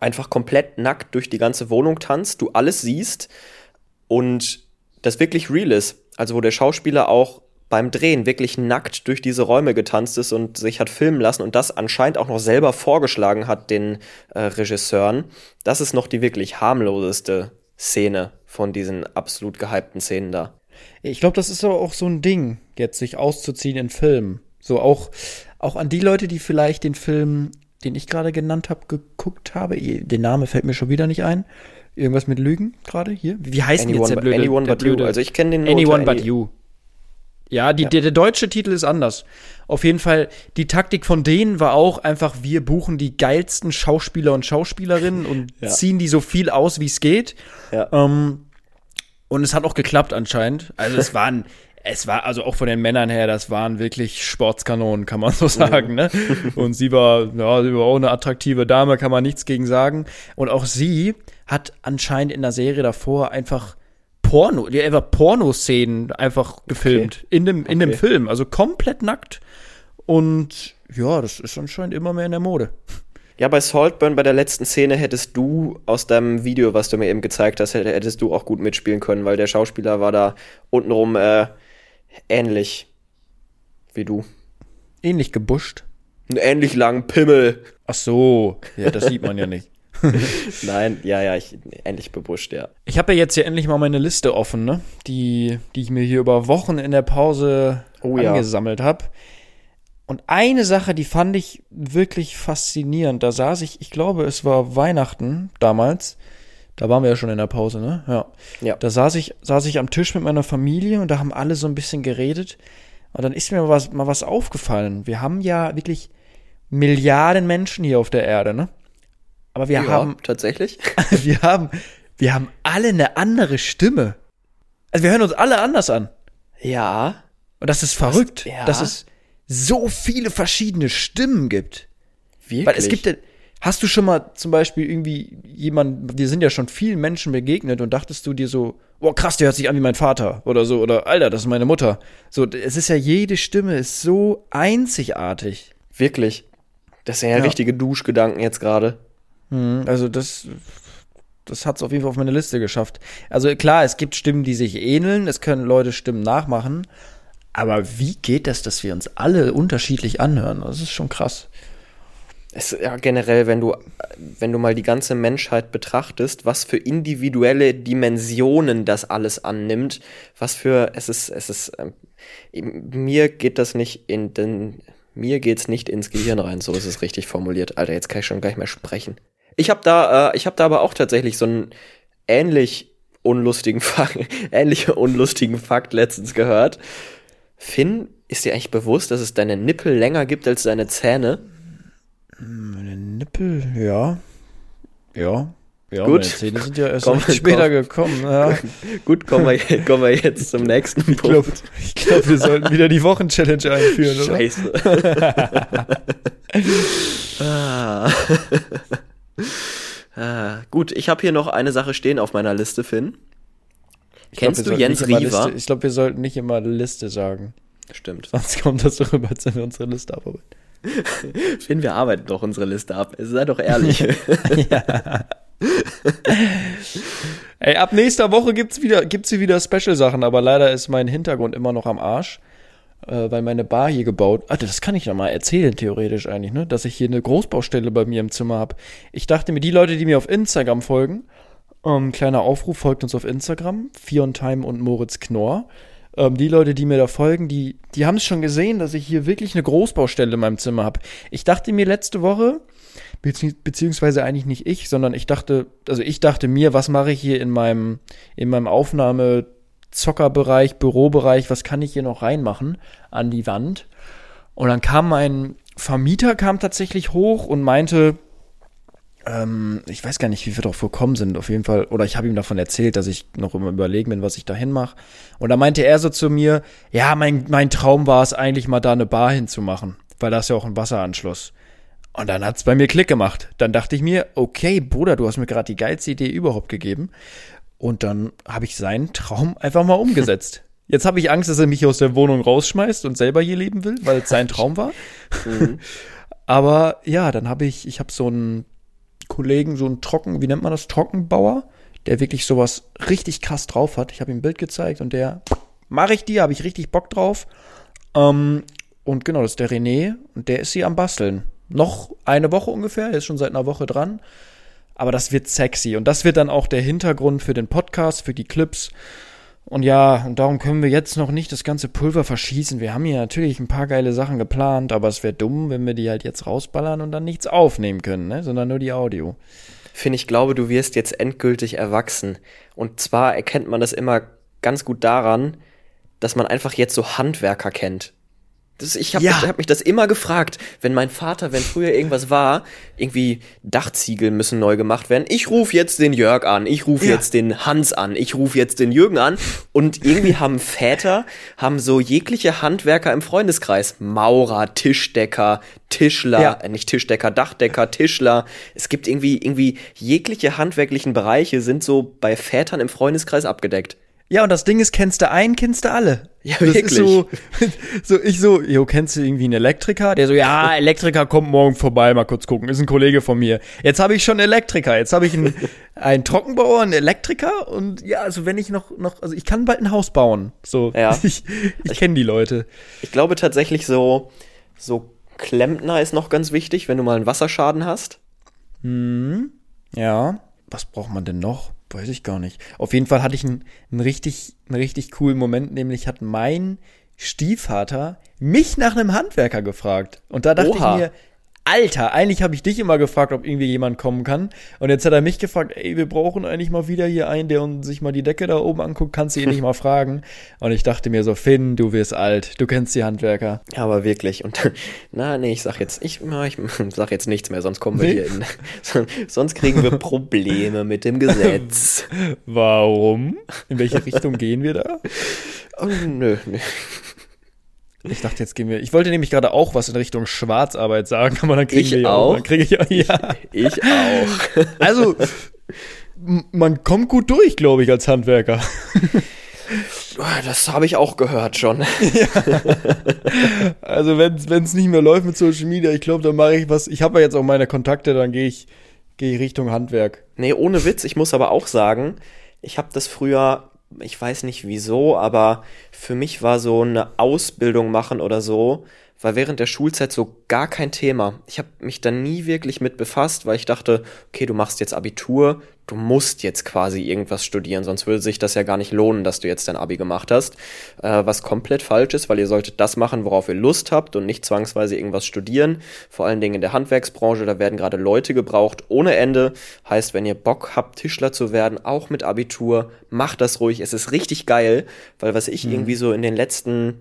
einfach komplett nackt durch die ganze Wohnung tanzt, du alles siehst und das wirklich real ist. Also wo der Schauspieler auch beim Drehen wirklich nackt durch diese Räume getanzt ist und sich hat filmen lassen und das anscheinend auch noch selber vorgeschlagen hat den äh, Regisseuren. Das ist noch die wirklich harmloseste Szene von diesen absolut gehypten Szenen da. Ich glaube, das ist aber auch so ein Ding, jetzt sich auszuziehen in Filmen. So auch, auch an die Leute, die vielleicht den Film, den ich gerade genannt habe, geguckt habe. Der Name fällt mir schon wieder nicht ein. Irgendwas mit Lügen gerade hier? Wie heißt anyone, jetzt der blöde? Anyone der but blöde, you. Also ich kenne den Anyone but you. Ja, die, ja. Der, der deutsche Titel ist anders. Auf jeden Fall, die Taktik von denen war auch einfach, wir buchen die geilsten Schauspieler und Schauspielerinnen und ja. ziehen die so viel aus, wie es geht. Ja. Ähm, und es hat auch geklappt anscheinend. Also es waren, es war also auch von den Männern her, das waren wirklich Sportskanonen, kann man so sagen. Ne? Und sie war, ja, sie war auch eine attraktive Dame, kann man nichts gegen sagen. Und auch sie hat anscheinend in der Serie davor einfach Porno, die einfach Pornoszenen einfach gefilmt okay. in dem in okay. dem Film, also komplett nackt. Und ja, das ist anscheinend immer mehr in der Mode. Ja, bei Saltburn, bei der letzten Szene, hättest du aus deinem Video, was du mir eben gezeigt hast, hättest du auch gut mitspielen können, weil der Schauspieler war da untenrum äh, ähnlich wie du. Ähnlich gebuscht? Einen ähnlich langen Pimmel. Ach so, ja, das sieht man ja nicht. Nein, ja, ja, ich, ähnlich bebuscht, ja. Ich habe ja jetzt hier endlich mal meine Liste offen, ne? Die, die ich mir hier über Wochen in der Pause oh, angesammelt ja. habe. Und eine Sache, die fand ich wirklich faszinierend. Da saß ich, ich glaube, es war Weihnachten damals. Da waren wir ja schon in der Pause, ne? Ja. ja. Da saß ich, saß ich am Tisch mit meiner Familie und da haben alle so ein bisschen geredet. Und dann ist mir mal was, mal was aufgefallen. Wir haben ja wirklich Milliarden Menschen hier auf der Erde, ne? Aber wir ja, haben tatsächlich. Wir haben, wir haben alle eine andere Stimme. Also wir hören uns alle anders an. Ja. Und das ist verrückt, das, ja. dass es so viele verschiedene Stimmen gibt. Wirklich? Weil es gibt ja, hast du schon mal zum Beispiel irgendwie jemand, wir sind ja schon vielen Menschen begegnet und dachtest du dir so, oh krass, der hört sich an wie mein Vater oder so, oder Alter, das ist meine Mutter. So, es ist ja jede Stimme ist so einzigartig. Wirklich. Das sind ja, ja. richtige Duschgedanken jetzt gerade. Mhm, also das, das hat es auf jeden Fall auf meine Liste geschafft. Also klar, es gibt Stimmen, die sich ähneln, es können Leute Stimmen nachmachen, aber wie geht das, dass wir uns alle unterschiedlich anhören? Das ist schon krass. Es, ja, generell, wenn du, wenn du mal die ganze Menschheit betrachtest, was für individuelle Dimensionen das alles annimmt, was für, es ist, es ist, äh, mir geht das nicht in den, mir geht's nicht ins Gehirn rein, so ist es richtig formuliert. Alter, jetzt kann ich schon gar nicht mehr sprechen. Ich habe da, äh, ich habe da aber auch tatsächlich so einen ähnlich unlustigen Fakt, ähnlich unlustigen Fakt letztens gehört. Finn, ist dir eigentlich bewusst, dass es deine Nippel länger gibt als deine Zähne? Meine Nippel, ja. Ja. Ja, Gut. Zähne sind ja erst komm, später komm. gekommen. Ja. Gut, kommen wir, kommen wir jetzt zum nächsten Punkt. Ich glaube, glaub, wir sollten wieder die Wochenchallenge einführen, oder? Scheiße. ah. Ah, gut, ich habe hier noch eine Sache stehen auf meiner Liste, Finn. Ich Kennst glaub, du Jens Riva? Ich glaube, wir sollten nicht immer Liste sagen. Stimmt. Sonst kommt das so rüber, als wenn wir unsere Liste abarbeiten. Finn, wir arbeiten doch unsere Liste ab. Sei doch ehrlich. Ey, ab nächster Woche gibt's wieder, gibt's hier wieder Special-Sachen, aber leider ist mein Hintergrund immer noch am Arsch äh, weil meine Bar hier gebaut. Alter, das kann ich noch mal erzählen, theoretisch eigentlich, ne? Dass ich hier eine Großbaustelle bei mir im Zimmer habe. Ich dachte mir, die Leute, die mir auf Instagram folgen, ähm, kleiner Aufruf, folgt uns auf Instagram, Fion Time und Moritz Knorr. Ähm, die Leute, die mir da folgen, die, die haben es schon gesehen, dass ich hier wirklich eine Großbaustelle in meinem Zimmer habe. Ich dachte mir letzte Woche, beziehungsweise eigentlich nicht ich, sondern ich dachte, also ich dachte mir, was mache ich hier in meinem, in meinem Aufnahme Zockerbereich, Bürobereich, was kann ich hier noch reinmachen an die Wand? Und dann kam mein Vermieter kam tatsächlich hoch und meinte, ähm, ich weiß gar nicht, wie wir drauf gekommen sind, auf jeden Fall. Oder ich habe ihm davon erzählt, dass ich noch immer überlegen bin, was ich da hinmache. Und da meinte er so zu mir, ja, mein, mein Traum war es eigentlich mal da eine Bar hinzumachen, weil da ist ja auch ein Wasseranschluss. Und dann hat's bei mir Klick gemacht. Dann dachte ich mir, okay, Bruder, du hast mir gerade die geilste Idee überhaupt gegeben. Und dann habe ich seinen Traum einfach mal umgesetzt. Jetzt habe ich Angst, dass er mich aus der Wohnung rausschmeißt und selber hier leben will, weil es sein Traum war. Mhm. Aber ja, dann habe ich, ich habe so einen Kollegen, so einen Trocken, wie nennt man das, Trockenbauer, der wirklich sowas richtig krass drauf hat. Ich habe ihm ein Bild gezeigt und der, mache ich dir, habe ich richtig Bock drauf. Ähm, und genau, das ist der René und der ist hier am Basteln. Noch eine Woche ungefähr, er ist schon seit einer Woche dran. Aber das wird sexy und das wird dann auch der Hintergrund für den Podcast, für die Clips. Und ja, und darum können wir jetzt noch nicht das ganze Pulver verschießen. Wir haben hier natürlich ein paar geile Sachen geplant, aber es wäre dumm, wenn wir die halt jetzt rausballern und dann nichts aufnehmen können, ne? sondern nur die Audio. Finn, ich glaube, du wirst jetzt endgültig erwachsen. Und zwar erkennt man das immer ganz gut daran, dass man einfach jetzt so Handwerker kennt. Das, ich habe ja. hab mich das immer gefragt, wenn mein Vater, wenn früher irgendwas war, irgendwie Dachziegel müssen neu gemacht werden. Ich rufe jetzt den Jörg an, ich rufe ja. jetzt den Hans an, ich rufe jetzt den Jürgen an. Und irgendwie haben Väter, haben so jegliche Handwerker im Freundeskreis. Maurer, Tischdecker, Tischler, ja. äh, nicht Tischdecker, Dachdecker, Tischler. Es gibt irgendwie, irgendwie jegliche handwerklichen Bereiche sind so bei Vätern im Freundeskreis abgedeckt. Ja, und das Ding ist, kennst du einen, kennst du alle. Ja, das wirklich. Ist so, so, ich so, jo, kennst du irgendwie einen Elektriker? Der so, ja, Elektriker kommt morgen vorbei, mal kurz gucken, ist ein Kollege von mir. Jetzt habe ich schon Elektriker, jetzt habe ich einen, einen Trockenbauer, einen Elektriker und ja, also wenn ich noch, noch, also ich kann bald ein Haus bauen. So, ja. ich, ich kenne die Leute. Ich glaube tatsächlich so, so Klempner ist noch ganz wichtig, wenn du mal einen Wasserschaden hast. Hm, ja. Was braucht man denn noch? Weiß ich gar nicht. Auf jeden Fall hatte ich einen, einen richtig, einen richtig coolen Moment, nämlich hat mein Stiefvater mich nach einem Handwerker gefragt. Und da dachte Oha. ich mir, Alter, eigentlich habe ich dich immer gefragt, ob irgendwie jemand kommen kann. Und jetzt hat er mich gefragt, ey, wir brauchen eigentlich mal wieder hier einen, der uns sich mal die Decke da oben anguckt, kannst du ihn nicht mal fragen. Und ich dachte mir so, Finn, du wirst alt, du kennst die Handwerker. Ja, aber wirklich. Und na, nee, ich sag jetzt, ich, ich sag jetzt nichts mehr, sonst kommen wir nee. hier in, sonst kriegen wir Probleme mit dem Gesetz. Warum? In welche Richtung gehen wir da? Oh, nö, nö. Ich dachte, jetzt gehen wir. Ich wollte nämlich gerade auch was in Richtung Schwarzarbeit sagen, aber dann kriege ich auch. Dann kriege ich auch. Ja. Ich auch. Also, man kommt gut durch, glaube ich, als Handwerker. Das habe ich auch gehört schon. Ja. Also wenn es nicht mehr läuft mit Social Media, ich glaube, dann mache ich was. Ich habe ja jetzt auch meine Kontakte, dann gehe ich, gehe ich Richtung Handwerk. Nee, ohne Witz. Ich muss aber auch sagen, ich habe das früher ich weiß nicht wieso, aber für mich war so eine Ausbildung machen oder so, war während der Schulzeit so gar kein Thema. Ich habe mich da nie wirklich mit befasst, weil ich dachte, okay, du machst jetzt Abitur, du musst jetzt quasi irgendwas studieren, sonst würde sich das ja gar nicht lohnen, dass du jetzt dein Abi gemacht hast. Äh, was komplett falsch ist, weil ihr solltet das machen, worauf ihr Lust habt und nicht zwangsweise irgendwas studieren. Vor allen Dingen in der Handwerksbranche, da werden gerade Leute gebraucht ohne Ende. Heißt, wenn ihr Bock habt, Tischler zu werden, auch mit Abitur, macht das ruhig. Es ist richtig geil, weil was ich mhm. irgendwie so in den letzten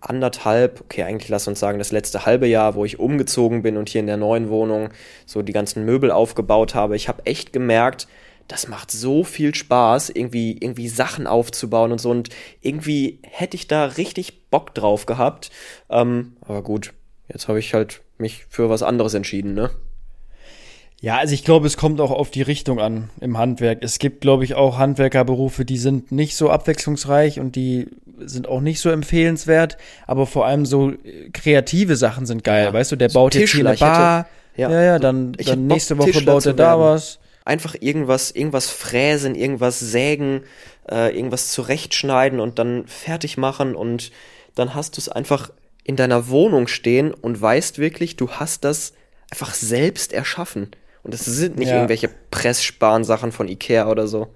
anderthalb, okay, eigentlich lass uns sagen, das letzte halbe Jahr, wo ich umgezogen bin und hier in der neuen Wohnung so die ganzen Möbel aufgebaut habe, ich habe echt gemerkt, das macht so viel Spaß, irgendwie, irgendwie Sachen aufzubauen und so. Und irgendwie hätte ich da richtig Bock drauf gehabt. Ähm, aber gut, jetzt habe ich halt mich für was anderes entschieden, ne? Ja, also ich glaube, es kommt auch auf die Richtung an im Handwerk. Es gibt, glaube ich, auch Handwerkerberufe, die sind nicht so abwechslungsreich und die sind auch nicht so empfehlenswert, aber vor allem so äh, kreative Sachen sind geil. Ja, weißt du, der so baut jetzt hier eine Bar. Hätte, ja, ja, ja, dann, dann nächste Woche baut er da was. Einfach irgendwas, irgendwas fräsen, irgendwas sägen, äh, irgendwas zurechtschneiden und dann fertig machen und dann hast du es einfach in deiner Wohnung stehen und weißt wirklich, du hast das einfach selbst erschaffen. Und es sind nicht ja. irgendwelche Pressspan-Sachen von Ikea oder so.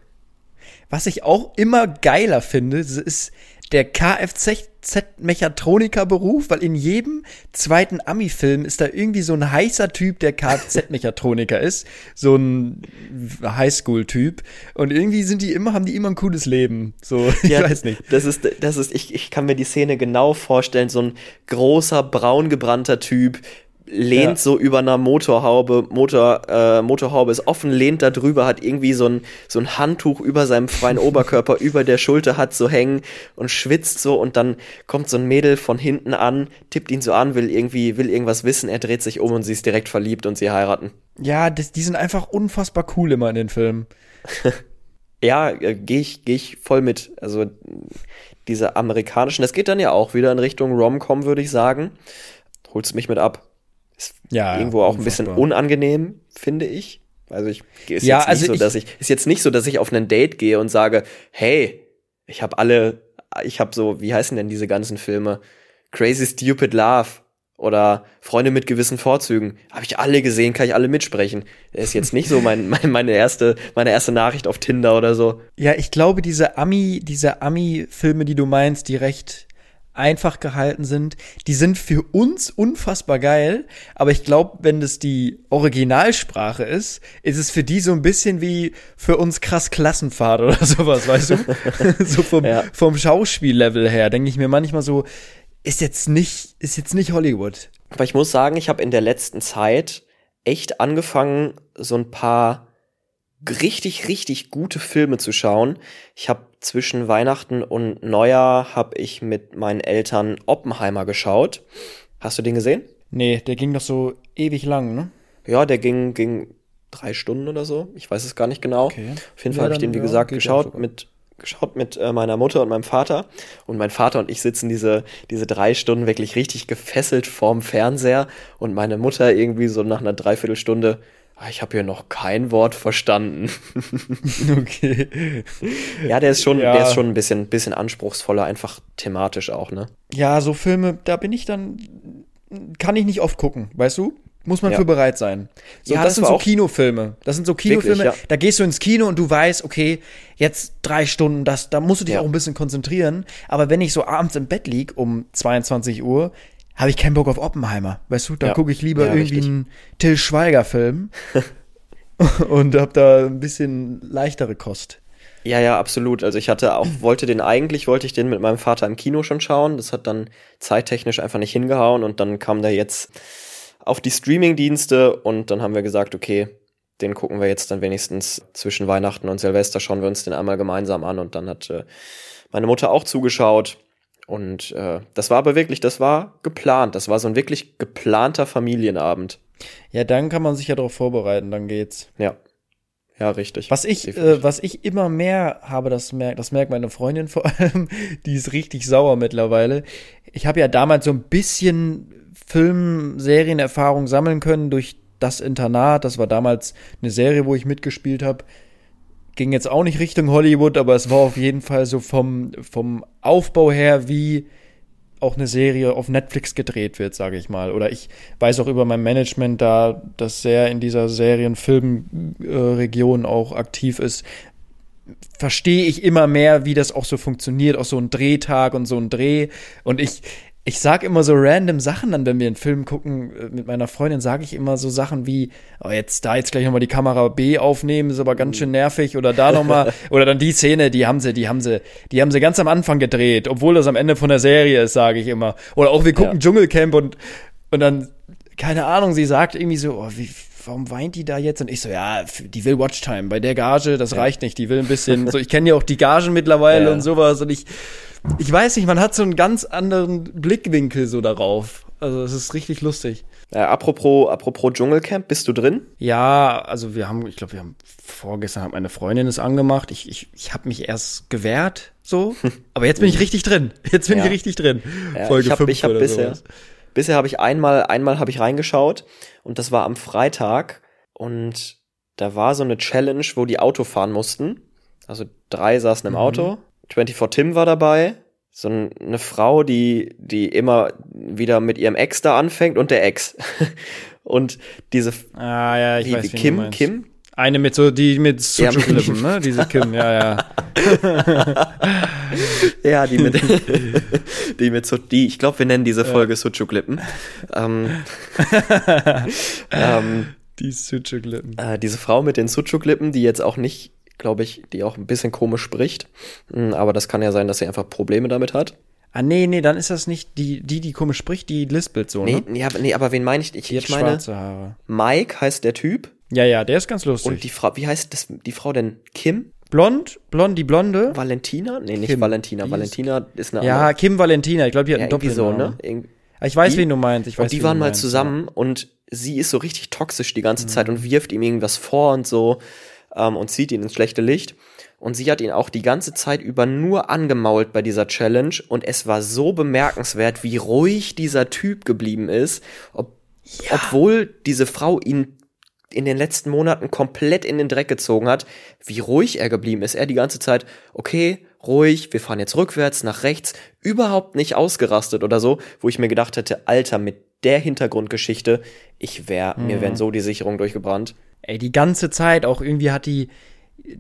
Was ich auch immer geiler finde, ist der Kfz-Mechatroniker-Beruf, weil in jedem zweiten Ami-Film ist da irgendwie so ein heißer Typ, der Kfz-Mechatroniker ist, so ein Highschool-Typ. Und irgendwie sind die immer, haben die immer ein cooles Leben. So, ich ja, weiß nicht. Das ist, das ist, ich, ich kann mir die Szene genau vorstellen, so ein großer, braun gebrannter Typ, lehnt ja. so über einer Motorhaube, Motor, äh, Motorhaube ist offen, lehnt da drüber, hat irgendwie so ein, so ein Handtuch über seinem freien Oberkörper, über der Schulter hat so hängen und schwitzt so und dann kommt so ein Mädel von hinten an, tippt ihn so an, will irgendwie, will irgendwas wissen, er dreht sich um und sie ist direkt verliebt und sie heiraten. Ja, das, die sind einfach unfassbar cool immer in den Filmen. ja, äh, gehe ich, geh ich voll mit. Also diese amerikanischen, das geht dann ja auch wieder in Richtung Rom-Com, würde ich sagen. Holst mich mit ab. Ist ja, irgendwo auch unfassbar. ein bisschen unangenehm, finde ich. Also ich ist ja, jetzt also nicht so, dass ich ist jetzt nicht so, dass ich auf ein Date gehe und sage, hey, ich habe alle, ich habe so, wie heißen denn diese ganzen Filme? Crazy Stupid Love oder Freunde mit gewissen Vorzügen. Habe ich alle gesehen, kann ich alle mitsprechen. Ist jetzt nicht so mein, mein, meine erste, meine erste Nachricht auf Tinder oder so. Ja, ich glaube, diese Ami, diese Ami-Filme, die du meinst, die recht einfach gehalten sind, die sind für uns unfassbar geil, aber ich glaube, wenn das die Originalsprache ist, ist es für die so ein bisschen wie für uns krass Klassenfahrt oder sowas, weißt du? so vom, ja. vom Schauspiellevel her, denke ich mir manchmal so, ist jetzt nicht, ist jetzt nicht Hollywood. Aber ich muss sagen, ich habe in der letzten Zeit echt angefangen, so ein paar richtig, richtig gute Filme zu schauen. Ich habe zwischen Weihnachten und Neujahr habe ich mit meinen Eltern Oppenheimer geschaut. Hast du den gesehen? Nee, der ging doch so ewig lang, ne? Ja, der ging, ging drei Stunden oder so. Ich weiß es gar nicht genau. Okay. Auf jeden Fall ja, habe ich den, wie ja, gesagt, geschaut mit geschaut mit äh, meiner Mutter und meinem Vater. Und mein Vater und ich sitzen diese, diese drei Stunden wirklich richtig gefesselt vorm Fernseher. Und meine Mutter irgendwie so nach einer Dreiviertelstunde, ich habe hier noch kein Wort verstanden. okay. Ja, der ist schon, ja. der ist schon ein bisschen, bisschen anspruchsvoller, einfach thematisch auch, ne? Ja, so Filme, da bin ich dann, kann ich nicht oft gucken, weißt du? Muss man ja. für bereit sein. So, ja, das, das sind so Kinofilme. Das sind so Kinofilme, Wirklich, ja. da gehst du ins Kino und du weißt, okay, jetzt drei Stunden, das, da musst du dich auch ein bisschen konzentrieren. Aber wenn ich so abends im Bett lieg um 22 Uhr, habe ich keinen Bock auf Oppenheimer. Weißt du, da ja. gucke ich lieber irgendwie richtig. einen Till Schweiger-Film und hab da ein bisschen leichtere Kost. Ja, ja, absolut. Also ich hatte auch, wollte den eigentlich, wollte ich den mit meinem Vater im Kino schon schauen. Das hat dann zeittechnisch einfach nicht hingehauen und dann kam der jetzt auf die Streaming-Dienste und dann haben wir gesagt, okay, den gucken wir jetzt dann wenigstens zwischen Weihnachten und Silvester, schauen wir uns den einmal gemeinsam an und dann hat äh, meine Mutter auch zugeschaut und äh, das war aber wirklich, das war geplant, das war so ein wirklich geplanter Familienabend. Ja, dann kann man sich ja darauf vorbereiten, dann geht's. Ja. Ja, richtig. Was ich, äh, was ich immer mehr habe, das merkt, das merkt meine Freundin vor allem, die ist richtig sauer mittlerweile. Ich habe ja damals so ein bisschen Film, Serienerfahrung sammeln können durch das Internat. Das war damals eine Serie, wo ich mitgespielt habe. Ging jetzt auch nicht Richtung Hollywood, aber es war auf jeden Fall so vom, vom Aufbau her, wie auch eine Serie auf Netflix gedreht wird, sage ich mal. Oder ich weiß auch über mein Management da, das sehr in dieser Serien-Film-Region auch aktiv ist, verstehe ich immer mehr, wie das auch so funktioniert, auch so ein Drehtag und so ein Dreh. Und ich, ich sag immer so random Sachen dann, wenn wir einen Film gucken äh, mit meiner Freundin, sage ich immer so Sachen wie, oh, jetzt da jetzt gleich nochmal die Kamera B aufnehmen, ist aber ganz schön nervig oder da nochmal, oder dann die Szene, die haben sie, die haben sie, die haben sie ganz am Anfang gedreht, obwohl das am Ende von der Serie ist, sage ich immer. Oder auch wir gucken ja. Dschungelcamp und, und dann, keine Ahnung, sie sagt irgendwie so, oh, wie, warum weint die da jetzt? Und ich so, ja, die will Watchtime. Bei der Gage, das ja. reicht nicht. Die will ein bisschen, so, ich kenne ja auch die Gagen mittlerweile ja. und sowas. Und ich, ich weiß nicht, man hat so einen ganz anderen Blickwinkel so darauf. Also es ist richtig lustig. Äh, apropos, apropos Dschungelcamp, bist du drin? Ja, also wir haben, ich glaube, wir haben vorgestern hat meine Freundin es angemacht. Ich, ich, ich habe mich erst gewehrt, so, aber jetzt bin ich richtig drin. Jetzt bin ja. ich richtig drin. Ja, Folge ich hab, 5 ich hab bisher, sowas. bisher habe ich einmal, einmal habe ich reingeschaut und das war am Freitag und da war so eine Challenge, wo die Auto fahren mussten. Also drei saßen im mhm. Auto 24 Tim war dabei. So eine Frau, die, die immer wieder mit ihrem Ex da anfängt und der Ex. und diese ah, ja, ich die, weiß, die Kim, Kim. Eine mit so, die mit Sucuk-Lippen, ne? Diese Kim, ja, ja. ja, die mit, die mit so, die, ich glaube, wir nennen diese Folge ja. Sucuk-Lippen. Ähm, ähm, die Sucuk-Lippen. Äh, diese Frau mit den Sucuk-Lippen, die jetzt auch nicht glaube ich, die auch ein bisschen komisch spricht. Hm, aber das kann ja sein, dass sie einfach Probleme damit hat. Ah, nee, nee, dann ist das nicht die, die, die komisch spricht, die lispelt so, Nee, ne? nee, aber, nee, aber wen meine ich? Ich, Die ich meine, Haare. Mike heißt der Typ. Ja, ja, der ist ganz lustig. Und die Frau, wie heißt das, die Frau denn? Kim? Blond, blond, die Blonde. Valentina? Nee, nicht Kim. Valentina. Die Valentina ist eine Ja, andere. Kim Valentina, ich glaube, die hat Ja, einen irgendwie so, ne? Irgend- Ich weiß, Die- wen du meinst. Ich weiß, und die waren mal meinst, zusammen und sie ist so richtig toxisch die ganze Zeit und wirft ihm irgendwas vor und so ähm, und zieht ihn ins schlechte Licht. Und sie hat ihn auch die ganze Zeit über nur angemault bei dieser Challenge und es war so bemerkenswert, wie ruhig dieser Typ geblieben ist, ob, obwohl diese Frau ihn in den letzten Monaten komplett in den Dreck gezogen hat, wie ruhig er geblieben ist. Er die ganze Zeit, okay, ruhig, wir fahren jetzt rückwärts, nach rechts, überhaupt nicht ausgerastet oder so, wo ich mir gedacht hätte, Alter, mit der Hintergrundgeschichte, ich wär, mir wären so die Sicherungen durchgebrannt. Ey, die ganze Zeit auch irgendwie hat die,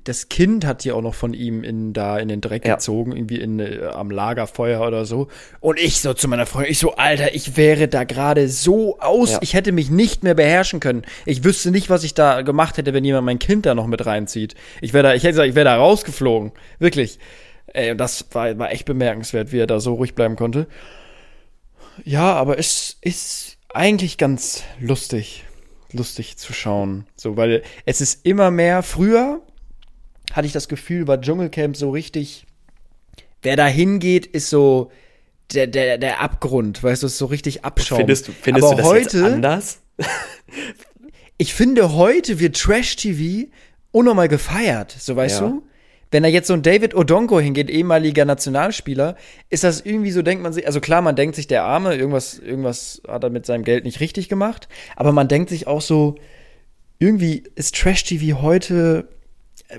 das Kind hat die auch noch von ihm in, da in den Dreck Ja. gezogen, irgendwie in, äh, am Lagerfeuer oder so. Und ich so zu meiner Freundin, ich so, Alter, ich wäre da gerade so aus, Ja. ich hätte mich nicht mehr beherrschen können. Ich wüsste nicht, was ich da gemacht hätte, wenn jemand mein Kind da noch mit reinzieht. Ich wäre da, ich hätte gesagt, ich wäre da rausgeflogen. Wirklich. Ey, und das war, war echt bemerkenswert, wie er da so ruhig bleiben konnte. Ja, aber es ist eigentlich ganz lustig, lustig zu schauen. So, weil es ist immer mehr. Früher hatte ich das Gefühl, war Dschungelcamp so richtig. Wer da hingeht, ist so der, der, der Abgrund, weißt du, ist so richtig Abschaum. Findest du, findest Aber du das heute, jetzt anders? ich finde, heute wird Trash-TV unnormal gefeiert, so weißt Ja. du? Wenn da jetzt so ein David Odonko hingeht, ehemaliger Nationalspieler, ist das irgendwie so, denkt man sich, also klar, man denkt sich, der Arme, irgendwas, irgendwas hat er mit seinem Geld nicht richtig gemacht, aber man denkt sich auch so, irgendwie ist Trash-TV heute,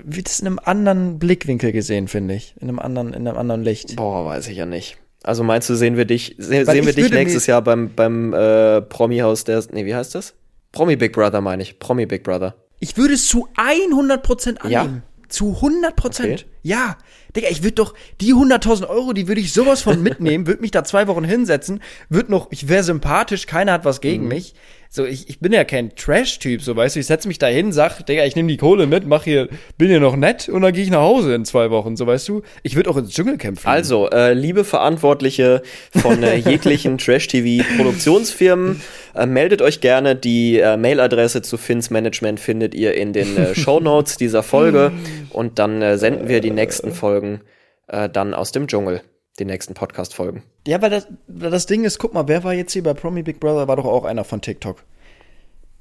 wird es in einem anderen Blickwinkel gesehen, finde ich. In einem anderen, in einem anderen Licht. Boah, weiß ich ja nicht. Also meinst du, sehen wir dich, se Weil sehen wir ich dich nächstes Jahr beim, beim äh, Promi-Haus der, nee, wie heißt das? Promi Big Brother meine ich. Promi Big Brother. Ich würde es zu 100% annehmen. Ja? Zu 100 Prozent. Okay. Ja. Digga, ich würde doch, die 100.000 Euro, die würde ich sowas von mitnehmen, würde mich da zwei Wochen hinsetzen, würde noch, ich wäre sympathisch, keiner hat was Mhm. gegen mich. So, ich, ich bin ja kein Trash-Typ, so weißt du, ich setze mich da hin, sag, Digga, ich nehme die Kohle mit, mach hier, bin hier noch nett und dann gehe ich nach Hause in zwei Wochen, so weißt du. Ich würde auch ins Dschungelcamp fliegen. Also, äh, liebe Verantwortliche von äh, jeglichen Trash-TV-Produktionsfirmen, äh, meldet euch gerne. Die äh, Mailadresse zu Fins Management findet ihr in den äh, Show Notes dieser Folge. Und dann äh, senden wir die nächsten Folgen äh, dann aus dem Dschungel. Die nächsten Podcast-Folgen. Ja, weil das, das Ding ist, guck mal, wer war jetzt hier bei Promi Big Brother, war doch auch einer von TikTok.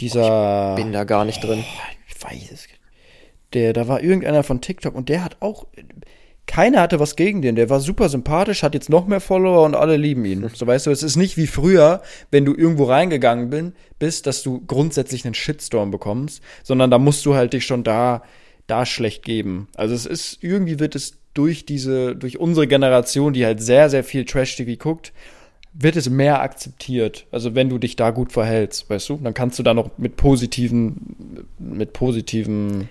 Dieser. Bin da gar nicht drin. ich weiß es. Der, da war irgendeiner von TikTok und der hat auch. Keiner hatte was gegen den. Der war super sympathisch, hat jetzt noch mehr Follower und alle lieben ihn. So weißt du, es ist nicht wie früher, wenn du irgendwo reingegangen bin, bist, dass du grundsätzlich einen Shitstorm bekommst, sondern da musst du halt dich schon da, da schlecht geben. Also es ist, irgendwie wird es durch diese, durch unsere Generation, die halt sehr, sehr viel Trash-TV guckt, wird es mehr akzeptiert. Also wenn du dich da gut verhältst, weißt du, dann kannst du da noch mit positiven, mit positiven,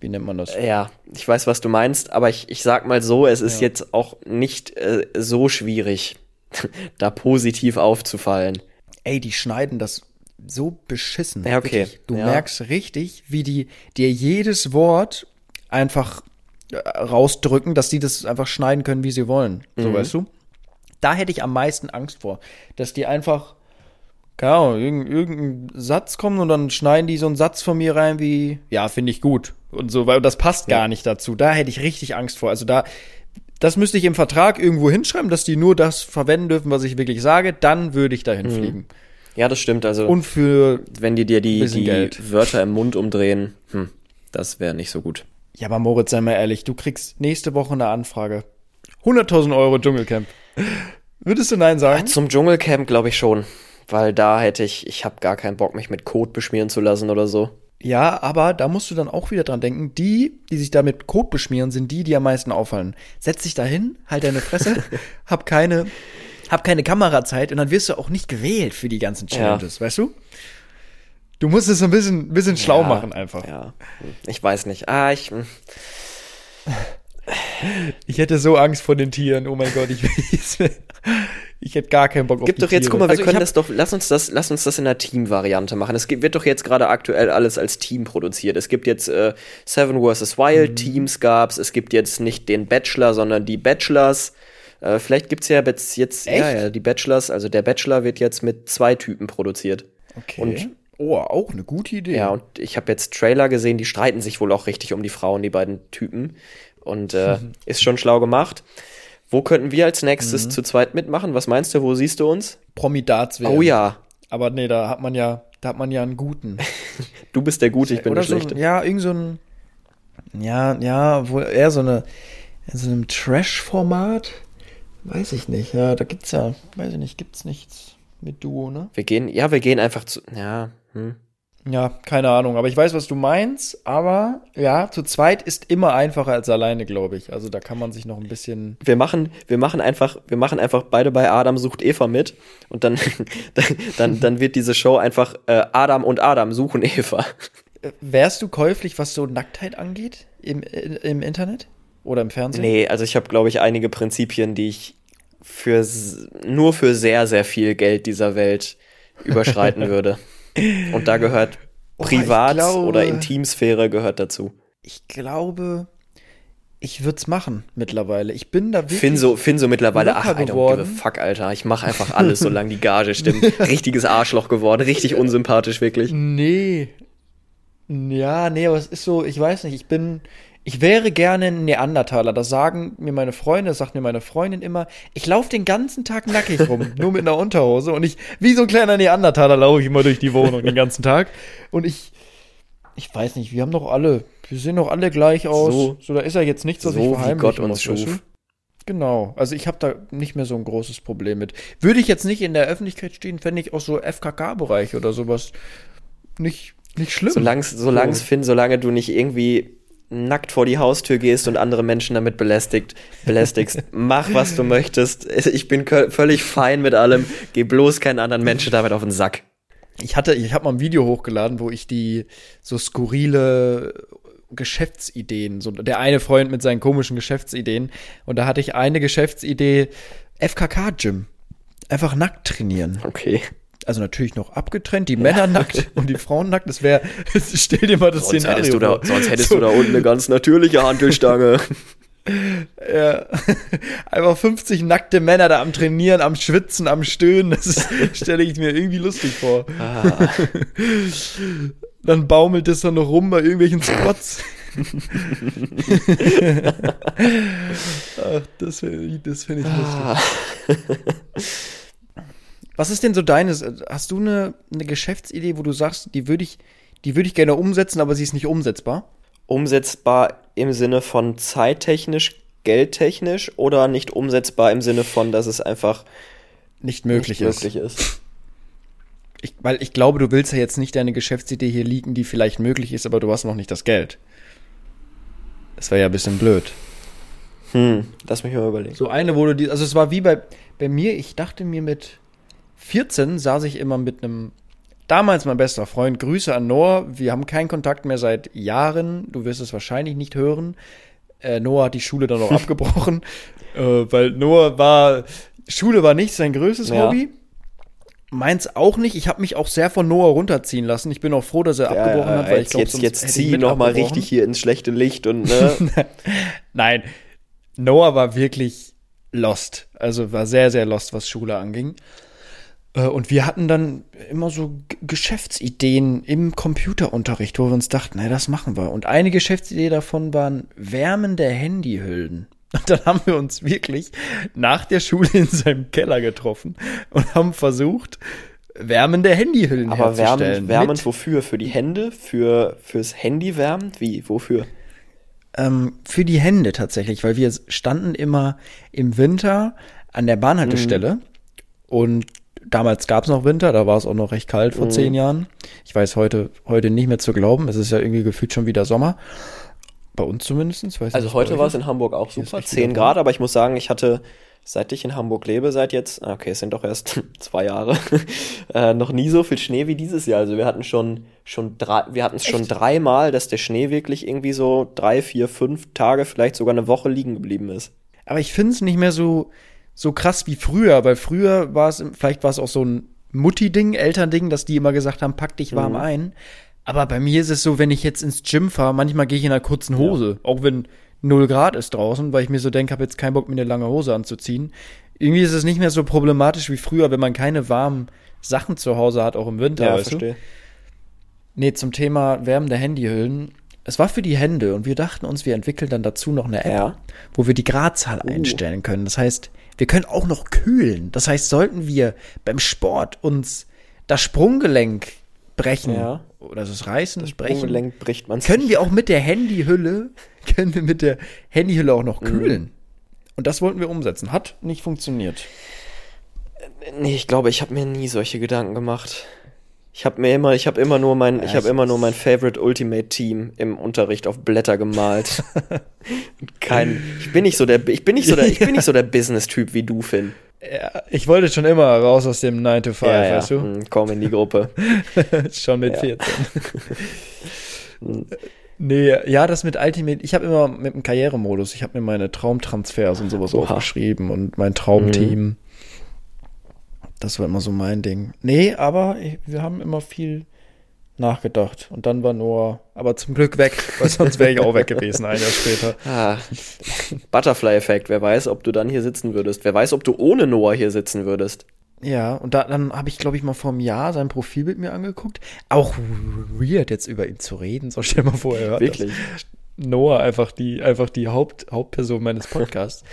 wie nennt man das? Ja, ich weiß, was du meinst, aber ich, ich sag mal so, es ist jetzt auch nicht äh, so schwierig, da positiv aufzufallen. Ey, die schneiden das so beschissen. Ja, okay. Wirklich. Du Ja. merkst richtig, wie die dir jedes Wort einfach rausdrücken, dass die das einfach schneiden können, wie sie wollen. So, weißt du? Da hätte ich am meisten Angst vor, dass die einfach, keine Ahnung, irgendein, irgendein Satz kommen und dann schneiden die so einen Satz von mir rein wie, ja, finde ich gut. Und so, weil das passt gar nicht dazu. Da hätte ich richtig Angst vor. Also da, das müsste ich im Vertrag irgendwo hinschreiben, dass die nur das verwenden dürfen, was ich wirklich sage, dann würde ich dahin fliegen. Ja, das stimmt. Also Und für, wenn die dir die, die Geld. Wörter im Mund umdrehen, hm, das wäre nicht so gut. Ja, aber Moritz, sei mal ehrlich, du kriegst nächste Woche eine Anfrage. 100.000 Euro Dschungelcamp. Würdest du Nein sagen? Zum Dschungelcamp glaube ich schon, weil da hätte ich, ich habe gar keinen Bock, mich mit Kot beschmieren zu lassen oder so. Ja, aber da musst du dann auch wieder dran denken, die, die sich damit Kot beschmieren, sind die, die am meisten auffallen. Setz dich da hin, halt deine Fresse, hab keine, hab keine Kamerazeit und dann wirst du auch nicht gewählt für die ganzen Challenges, weißt du? Du musst es so ein bisschen, bisschen schlau Ja, machen einfach. Ja, ich weiß nicht. Ah, ich, hm, Ich hätte so Angst vor den Tieren, oh mein Gott, ich, ich hätte gar keinen Bock auf Gib die doch jetzt, Tiere. guck mal, wir Also können das doch, lass uns das, lass uns das in der Team-Variante machen. Es gibt, wird doch jetzt gerade aktuell alles als Team produziert. Es gibt jetzt äh, Seven vs. Wild Mhm. Teams gab's. Es gibt jetzt nicht den Bachelor, sondern die Bachelors. Äh, vielleicht gibt's ja jetzt, jetzt ja, ja, die Bachelors, also der Bachelor wird jetzt mit zwei Typen produziert. Okay. Und- oh, auch eine gute Idee. Ja, und ich habe jetzt Trailer gesehen, die streiten sich wohl auch richtig um die Frauen, die beiden Typen. Und äh, ist schon schlau gemacht. Wo könnten wir als nächstes zu zweit mitmachen? Was meinst du, wo siehst du uns? Promi-Darts Oh ja, Aber nee, da hat man ja, da hat man ja einen guten. du bist der Gute, ich bin Oder der so, Schlechte. ein- ja, irgend so ein, ja, ja, wohl eher so eine, in so einem Trash-Format. Weiß ich nicht, ja, da gibt's ja, weiß ich nicht, gibt's nichts mit Duo, ne? Wir gehen, ja, wir gehen einfach zu, ja, hm. Ja, keine Ahnung, aber ich weiß, was du meinst, aber ja, zu zweit ist immer einfacher als alleine, glaube ich. Also da kann man sich noch ein bisschen. Wir machen, wir machen einfach, wir machen einfach beide bei Adam sucht Eva mit und dann, dann, dann wird diese Show einfach äh, Adam und Adam suchen Eva. Äh, Wärst du käuflich, was so Nacktheit angeht im, im Internet? Oder im Fernsehen? Nee, also ich habe, glaube ich, einige Prinzipien, die ich für nur für sehr, sehr viel Geld dieser Welt überschreiten würde. Und da gehört Oh, glaube- oder Intimsphäre gehört dazu. Ich glaube, ich würde es machen mittlerweile. Ich bin da wirklich. Finn so, Finn so mittlerweile, ach, I don't give a geworden. fuck, Alter. Ich mache einfach alles, solange die Gage stimmt. Richtiges Arschloch geworden, richtig unsympathisch, wirklich. Nee. Ja, nee, aber es ist so, ich weiß nicht, ich bin, ich wäre gerne ein Neandertaler. Das sagen mir meine Freunde, das sagt mir meine Freundin immer. Ich laufe den ganzen Tag nackig rum, nur mit einer Unterhose. Und ich, wie so ein kleiner Neandertaler, laufe ich immer durch die Wohnung den ganzen Tag. Und ich, ich weiß nicht, wir haben doch alle, wir sehen doch alle gleich aus. So- So, da ist ja jetzt nichts, was so ich wie verheimlichen Gott uns schuf. Genau. Also ich habe da nicht mehr so ein großes Problem mit. Würde ich jetzt nicht in der Öffentlichkeit stehen, fände ich auch so FKK-Bereich oder sowas nicht, nicht schlimm. Solange solang's, So. Finn, solange du nicht irgendwie nackt vor die Haustür gehst und andere Menschen damit belästigt, belästigst, mach was du möchtest. Ich bin völlig fein mit allem. Geh bloß keinen anderen Menschen damit auf den Sack. Ich hatte, ich habe mal ein Video hochgeladen, wo ich die so skurrile Geschäftsideen, so der eine Freund mit seinen komischen Geschäftsideen, und da hatte ich eine Geschäftsidee, FKK-Gym. Einfach nackt trainieren. Okay. Also natürlich noch abgetrennt, die Männer nackt und die Frauen nackt. Das wäre, stell dir mal das Sonst Szenario hättest, du da, vor. sonst hättest So, du da unten eine ganz natürliche Hantelstange. Ja. Einfach 50 nackte Männer da am Trainieren, am Schwitzen, am Stöhnen. Das stelle ich mir irgendwie lustig vor. Ah, Dann baumelt es dann noch rum bei irgendwelchen Spots. Ach, das finde ich, das find ich Ah. lustig. Was ist denn so deines? Hast du eine, eine Geschäftsidee, wo du sagst, die würde ich, die würde ich gerne umsetzen, aber sie ist nicht umsetzbar? umsetzbar im Sinne von zeittechnisch, geldtechnisch oder nicht umsetzbar im Sinne von, dass es einfach Nicht möglich nicht ist. möglich ist. Ich, weil ich glaube, du willst ja jetzt nicht deine Geschäftsidee hier liegen, die vielleicht möglich ist, aber du hast noch nicht das Geld. Das wäre ja ein bisschen blöd. Hm, lass mich mal überlegen. So eine, wo du die, also es war wie bei, bei mir, ich dachte mir mit 14 saß ich immer mit einem, damals mein bester Freund, Grüße an Noah, wir haben keinen Kontakt mehr seit Jahren, du wirst es wahrscheinlich nicht hören. Äh, Noah hat die Schule dann auch abgebrochen, äh, weil Noah war, Schule war nicht sein größtes Ja. Hobby. Meins auch nicht. Ich habe mich auch sehr von Noah runterziehen lassen. Ich bin auch froh, dass er abgebrochen hat, weil ich jetzt, glaube, jetzt, jetzt zieh noch mal richtig hier. hier ins schlechte Licht und ne, Nein, Noah war wirklich lost. Also war sehr, sehr lost, was Schule anging. Äh, Und wir hatten dann immer so Geschäftsideen im Computerunterricht, wo wir uns dachten, na, das machen wir. Und eine Geschäftsidee davon waren wärmende Handyhüllen. Und dann haben wir uns wirklich nach der Schule in seinem Keller getroffen und haben versucht, wärmende Handyhüllen aber herzustellen. wärmend, Mit- wärmend wofür? Für die Hände? Für, fürs Handy wärmend? Wie? Wofür? Ähm, für die Hände tatsächlich, weil wir standen immer im Winter an der Bahnhaltestelle und damals gab es noch Winter, da war es auch noch recht kalt vor zehn Jahren. Ich weiß heute, heute nicht mehr zu glauben, es ist ja irgendwie gefühlt schon wieder Sommer. Bei uns zumindest. Weiß Also nicht, heute war es in Hamburg auch super, echt wieder 10 warm. Grad, aber ich muss sagen, ich hatte, seit ich in Hamburg lebe, seit jetzt, ah, okay, es sind doch erst zwei Jahre, äh, noch nie so viel Schnee wie dieses Jahr. Also wir hatten schon, schon drei, wir hatten es schon dreimal, dass der Schnee wirklich irgendwie so drei, vier, fünf Tage, vielleicht sogar eine Woche liegen geblieben ist. Aber ich finde es nicht mehr so, so krass wie früher, weil früher war es, vielleicht war es auch so ein Mutti-Ding, Elternding, dass die immer gesagt haben, pack dich warm ein. Aber bei mir ist es so, wenn ich jetzt ins Gym fahre, manchmal gehe ich in einer kurzen Hose. Auch wenn 0 Grad ist draußen, weil ich mir so denke, habe jetzt keinen Bock, mir eine lange Hose anzuziehen. Irgendwie ist es nicht mehr so problematisch wie früher, wenn man keine warmen Sachen zu Hause hat, auch im Winter. Ja, weißt verstehe. Du? Nee, zum Thema wärmende Handyhüllen. Es war für die Hände und wir dachten uns, wir entwickeln dann dazu noch eine App, Ja. wo wir die Gradzahl einstellen können. Das heißt, wir können auch noch kühlen. Das heißt, sollten wir beim Sport uns das Sprunggelenk brechen Ja. oder das Reißen, das brechen, Sprunggelenk bricht man können wir auch mit der Handyhülle, können wir mit der Handyhülle auch noch kühlen. Und das wollten wir umsetzen. Hat nicht funktioniert. Nee, ich glaube, ich habe mir nie solche Gedanken gemacht. Ich habe mir immer, ich habe immer nur mein, ich habe immer nur mein Favorite Ultimate Team im Unterricht auf Blätter gemalt. Kein, ich bin nicht so der, ich bin nicht so der, ich bin nicht so der Business-Typ wie du, Finn. Ja, ich wollte schon immer raus aus dem 9 to 5, Ja, ja. weißt du? Hm, Komm in die Gruppe. schon mit Ja. 14. nee, ja, das mit Ultimate, ich habe immer mit dem Karrieremodus, ich habe mir meine Traumtransfers und sowas Oha. aufgeschrieben und mein Traumteam. Das war immer so mein Ding. Nee, aber wir haben immer viel nachgedacht. Und dann war Noah, aber zum Glück weg, weil sonst wäre ich auch weg gewesen, ein Jahr später. Ah, Butterfly-Effekt. Wer weiß, ob du dann hier sitzen würdest. Wer weiß, ob du ohne Noah hier sitzen würdest. Ja, und da, dann habe ich, glaube ich, mal vor einem Jahr sein Profilbild mir angeguckt. Auch weird, jetzt über ihn zu reden. So stell mal vor, er hört Wirklich. Das. Noah, einfach die, einfach die Haupt, Hauptperson meines Podcasts.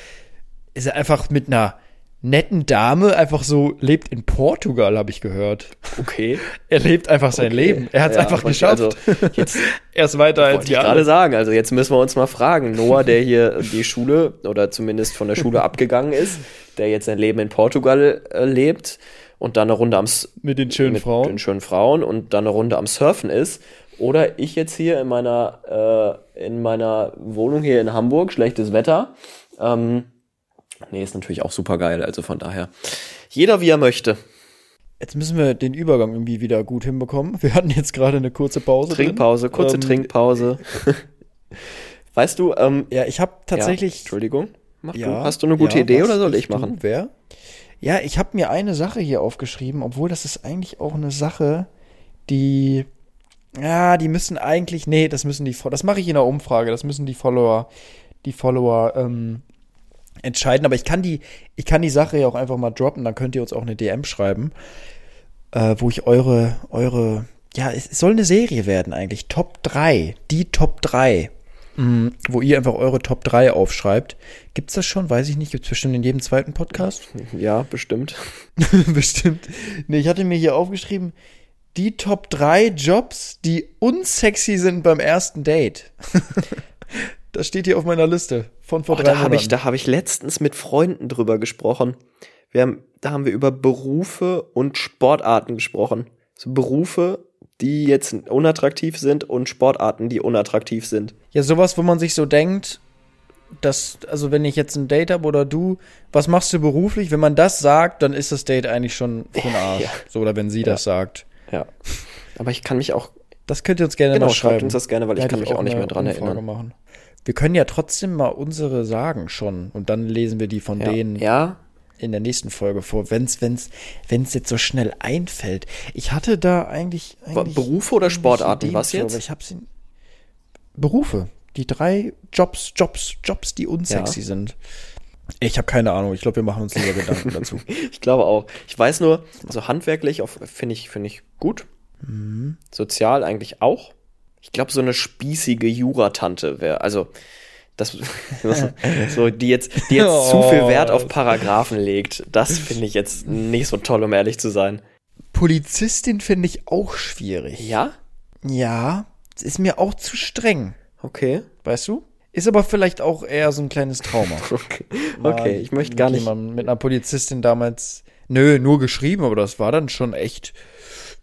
ist er einfach mit einer netten Dame einfach so lebt in Portugal, habe ich gehört. Okay. Er lebt einfach sein Okay. Leben. Er hat es Ja, einfach geschafft. also, jetzt er ist weiter als die ich gerade sagen. Also jetzt müssen wir uns mal fragen. Noah, der hier die Schule oder zumindest von der Schule abgegangen ist, der jetzt sein Leben in Portugal äh, lebt und dann eine Runde am S- Mit den schönen mit Frauen. den schönen Frauen und dann eine Runde am Surfen ist. Oder ich jetzt hier in meiner äh, in meiner Wohnung hier in Hamburg, schlechtes Wetter. Ähm, nee, ist natürlich auch super geil. Also von daher jeder wie er möchte. Jetzt müssen wir den Übergang irgendwie wieder gut hinbekommen. Wir hatten jetzt gerade eine kurze Pause. drin. Trinkpause, kurze Ähm, Trinkpause. weißt du? Ähm, Ja, ich habe ja, tatsächlich Entschuldigung. Mach Ja, du. Hast du eine gute ja, Idee oder soll ich machen? Du, wer? Ja, ich habe mir eine Sache hier aufgeschrieben, obwohl das ist eigentlich auch eine Sache, die ja, die müssen eigentlich nee, das müssen die das mache ich in der Umfrage, das müssen die Follower die Follower ähm, entscheiden, aber ich kann die ich kann die Sache ja auch einfach mal droppen, dann könnt ihr uns auch eine DM schreiben, äh, wo ich eure eure ja, es es soll eine Serie werden eigentlich, Top 3, die Top 3 Mm, wo ihr einfach eure Top 3 aufschreibt. Gibt's das schon? Weiß ich nicht. Gibt's bestimmt in jedem zweiten Podcast? Ja, bestimmt. bestimmt. Nee, ich hatte mir hier aufgeschrieben, die Top 3 Jobs, die unsexy sind beim ersten Date. das steht hier auf meiner Liste von vor Oh, drei da habe Monaten. ich, da habe ich letztens mit Freunden drüber gesprochen. Wir haben, da haben wir über Berufe und Sportarten gesprochen. So Berufe, die jetzt unattraktiv sind und Sportarten, die unattraktiv sind. Ja, sowas, wo man sich so denkt, dass, also wenn ich jetzt ein Date habe oder du, was machst du beruflich? Wenn man das sagt, dann ist das Date eigentlich schon für den Arsch. Ja. So, oder wenn sie das sagt. Ja. Aber ich kann mich auch, Das könnt ihr uns gerne genau, mal schreiben. schreibt uns das gerne, weil ich Da kann mich auch nicht eine mehr dran Umfrage erinnern. Machen. Wir können ja trotzdem mal unsere sagen schon und dann lesen wir die von Ja. denen ja, in der nächsten Folge vor, wenn's wenn's wenn's jetzt so schnell einfällt. Ich hatte da eigentlich, eigentlich Berufe oder Sportarten, Ideen was jetzt? Aber ich habe sie Berufe, die drei Jobs, Jobs, Jobs, die unsexy Ja. sind. Ich habe keine Ahnung. Ich glaube, wir machen uns lieber Gedanken dazu. ich glaube auch. Ich weiß nur, also handwerklich finde ich, finde ich gut. Mhm. Sozial eigentlich auch. Ich glaube, so eine spießige Juratante wäre, also das, so die jetzt, die jetzt zu viel Wert auf Paragraphen legt, das finde ich jetzt nicht so toll, um ehrlich zu sein. Polizistin finde ich auch schwierig. Ja? Ja, ist mir auch zu streng. Okay. Weißt du? Ist aber vielleicht auch eher so ein kleines Trauma. Okay, okay. ich möchte gar nicht. Mit einer Polizistin damals, nö, nur geschrieben, aber das war dann schon echt,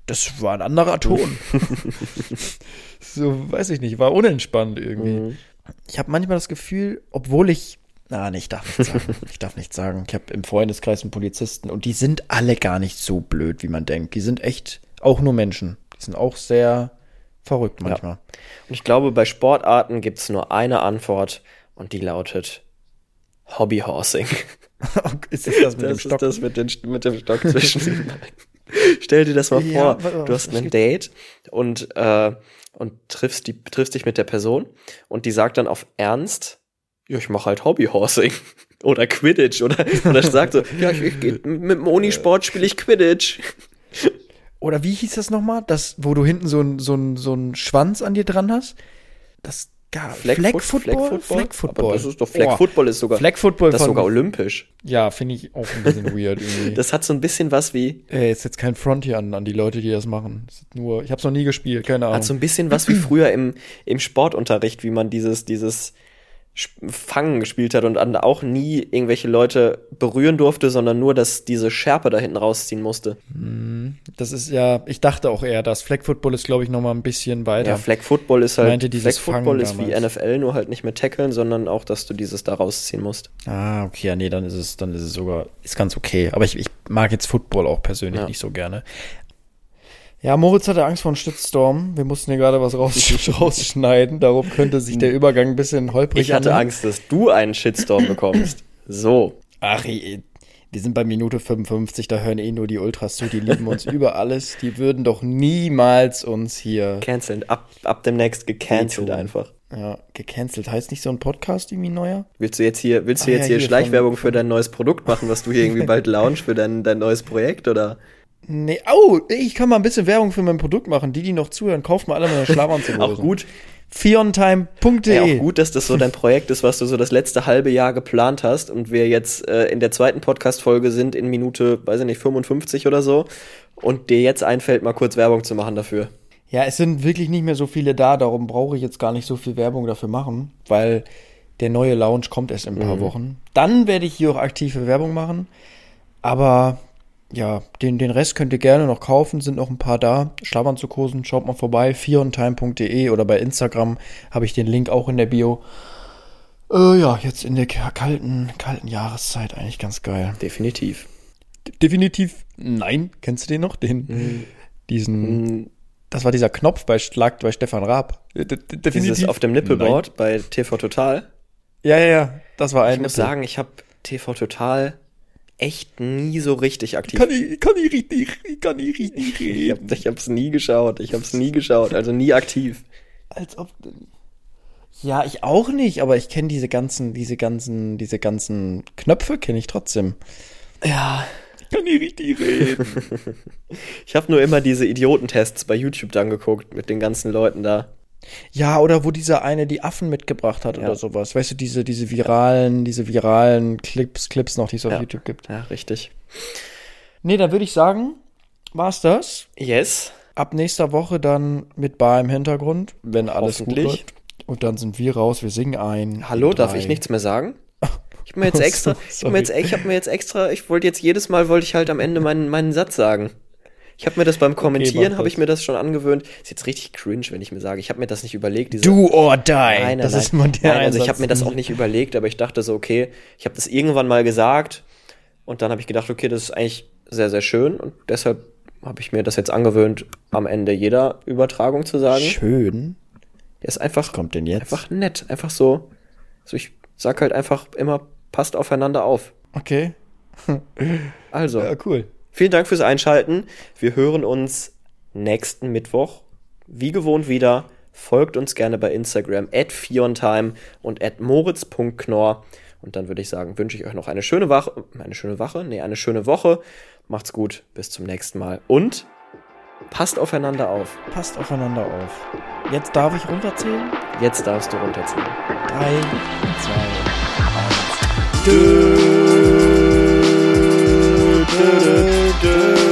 das war ein anderer Ton. so, weiß ich nicht, war unentspannt irgendwie. Mhm. Ich habe manchmal das Gefühl, obwohl ich, na, nee, ich darf nicht sagen, ich darf nicht sagen, ich habe im Freundeskreis einen Polizisten und die sind alle gar nicht so blöd, wie man denkt. Die sind echt auch nur Menschen. Die sind auch sehr verrückt manchmal. Und ich glaube, bei Sportarten gibt es nur eine Antwort und die lautet Hobbyhorsing. ist das das mit dem Das Stock? ist das mit, den, mit dem Stock zwischen. Stell dir das mal Ja, vor, du hast ein? Date und, äh, und triffst, die, triffst dich mit der Person und die sagt dann auf Ernst, Ja, ich mache halt Hobbyhorsing. Oder Quidditch. Oder, oder sagt so, ja, ich, ich geh, mit dem Unisport spiele ich Quidditch. Oder wie hieß das nochmal? Das, wo du hinten so ein, so ein, so ein Schwanz an dir dran hast? Das gar Flag, Flag Football? Football? Flag Flag Football. Aber das ist doch, Flag Oh. Football ist sogar, Flag Football das ist sogar olympisch. Ja, finde ich auch ein bisschen weird irgendwie. Das hat so ein bisschen was wie, Ey, ist jetzt kein Front hier an, an die Leute, die das machen. Das nur, ich habe es noch nie gespielt, keine Ahnung. hat so ein bisschen was wie früher im, im Sportunterricht, wie man dieses, dieses Fangen gespielt hat und auch nie irgendwelche Leute berühren durfte, sondern nur, dass diese Schärpe da hinten rausziehen musste. das ist ja, ich dachte auch eher, das Flag Football ist, glaube ich, noch mal ein bisschen weiter. Ja, Flag Football ist halt, meinte dieses Flag Football Fangen ist wie damals. NFL, nur halt nicht mit Tackeln, sondern auch, dass du dieses da rausziehen musst. Ah, okay, ja, nee, dann ist es, dann ist es sogar, ist ganz okay. Aber ich, ich mag jetzt Football auch persönlich Ja. nicht so gerne. Ja, Moritz hatte Angst vor einem Shitstorm. Wir mussten hier gerade was raus, rausschneiden. Darum könnte sich der Übergang ein bisschen holprig Ich hatte anhören. Angst, dass du einen Shitstorm bekommst. So. Ach, wir sind bei Minute 55, da hören eh nur die Ultras zu, die lieben uns über alles. Die würden doch niemals uns hier Canceln. Ab, ab demnächst gecancelt einfach. ja, gecancelt. Heißt nicht so ein Podcast irgendwie neuer? Willst du jetzt hier, willst du Ah, jetzt ja, hier hier Schleichwerbung von- für dein neues Produkt machen, was du hier irgendwie bald launch für dein, dein neues Projekt oder? Nee, oh, ich kann mal ein bisschen Werbung für mein Produkt machen. Die, die noch zuhören, kauft mal alle meine Schlafanzughosen. Auch gut. Fiontime.de. Ja, auch gut, dass das so dein Projekt ist, was du so das letzte halbe Jahr geplant hast und wir jetzt äh, in der zweiten Podcast-Folge sind in Minute, weiß ich nicht, 55 oder so und dir jetzt einfällt, mal kurz Werbung zu machen dafür. Ja, es sind wirklich nicht mehr so viele da, darum brauche ich jetzt gar nicht so viel Werbung dafür machen, weil der neue Lounge kommt erst in ein paar Mhm. Wochen. Dann werde ich hier auch aktive Werbung machen, aber ja, den, den Rest könnt ihr gerne noch kaufen, sind noch ein paar da. Schlafanzughosen, schaut mal vorbei, fiontime.de oder bei Instagram habe ich den Link auch in der Bio. Äh, ja, jetzt in der kalten, kalten Jahreszeit eigentlich ganz geil. Definitiv. Definitiv nein. Kennst du den noch? Den, diesen, Mhm. das war dieser Knopf bei Schlag bei Stefan Raab. D- d- Definitiv. Dieses auf dem Nippelboard bei TV Total. Ja, ja, ja. Das war ein. Ich muss sagen, ich habe TV Total echt nie so richtig aktiv. kann ich, kann ich richtig, kann ich richtig ich, hab, reden. ich hab's nie geschaut. Ich hab's nie geschaut, also nie aktiv. Als ob. Ja, ich auch nicht, aber ich kenne diese ganzen, diese ganzen, diese ganzen Knöpfe kenne ich trotzdem. Ja. Kann ich richtig reden. Ich habe nur immer diese Idiotentests bei YouTube dann geguckt mit den ganzen Leuten da. Ja, oder wo dieser eine die Affen mitgebracht hat Ja. oder sowas. Weißt du, diese, diese viralen, diese viralen Clips, Clips noch, die es auf Ja. YouTube gibt. Ja, richtig. Nee, dann würde ich sagen, war's das. Yes. Ab nächster Woche dann mit Bar im Hintergrund, wenn alles gut läuft. Und dann sind wir raus, wir singen ein. Hallo, darf ich nichts mehr sagen? Ich habe mir jetzt extra, ich habe mir jetzt, ich habe mir jetzt extra, ich wollte jetzt jedes Mal wollte ich halt am Ende meinen meinen Satz sagen. Ich habe mir das beim Kommentieren mach habe ich mir das schon angewöhnt. Ist jetzt richtig cringe, wenn ich mir sage, ich habe mir das nicht überlegt. Do or die. Nein, nein, das nein. ist der nein, also ich habe mir das auch nicht überlegt, aber ich dachte so, okay, ich habe das irgendwann mal gesagt und dann habe ich gedacht, okay, das ist eigentlich sehr, sehr schön und deshalb habe ich mir das jetzt angewöhnt, am Ende jeder Übertragung zu sagen. Schön. Der ist einfach, kommt denn jetzt? einfach nett, einfach so. So ich sag halt einfach immer, passt aufeinander auf. Okay. Also, Ja, cool. Vielen Dank fürs Einschalten. Wir hören uns nächsten Mittwoch. Wie gewohnt wieder. Folgt uns gerne bei Instagram at fiontime und at moritz.knorr. Und dann würde ich sagen, wünsche ich euch noch eine schöne Woche. Eine schöne Woche? Nee, eine schöne Woche. Macht's gut. Bis zum nächsten Mal. Und passt aufeinander auf. Passt aufeinander auf. Jetzt darf ich runterzählen. Jetzt darfst du runterziehen. Drei, zwei, eins. Dö, dö, dö, deux.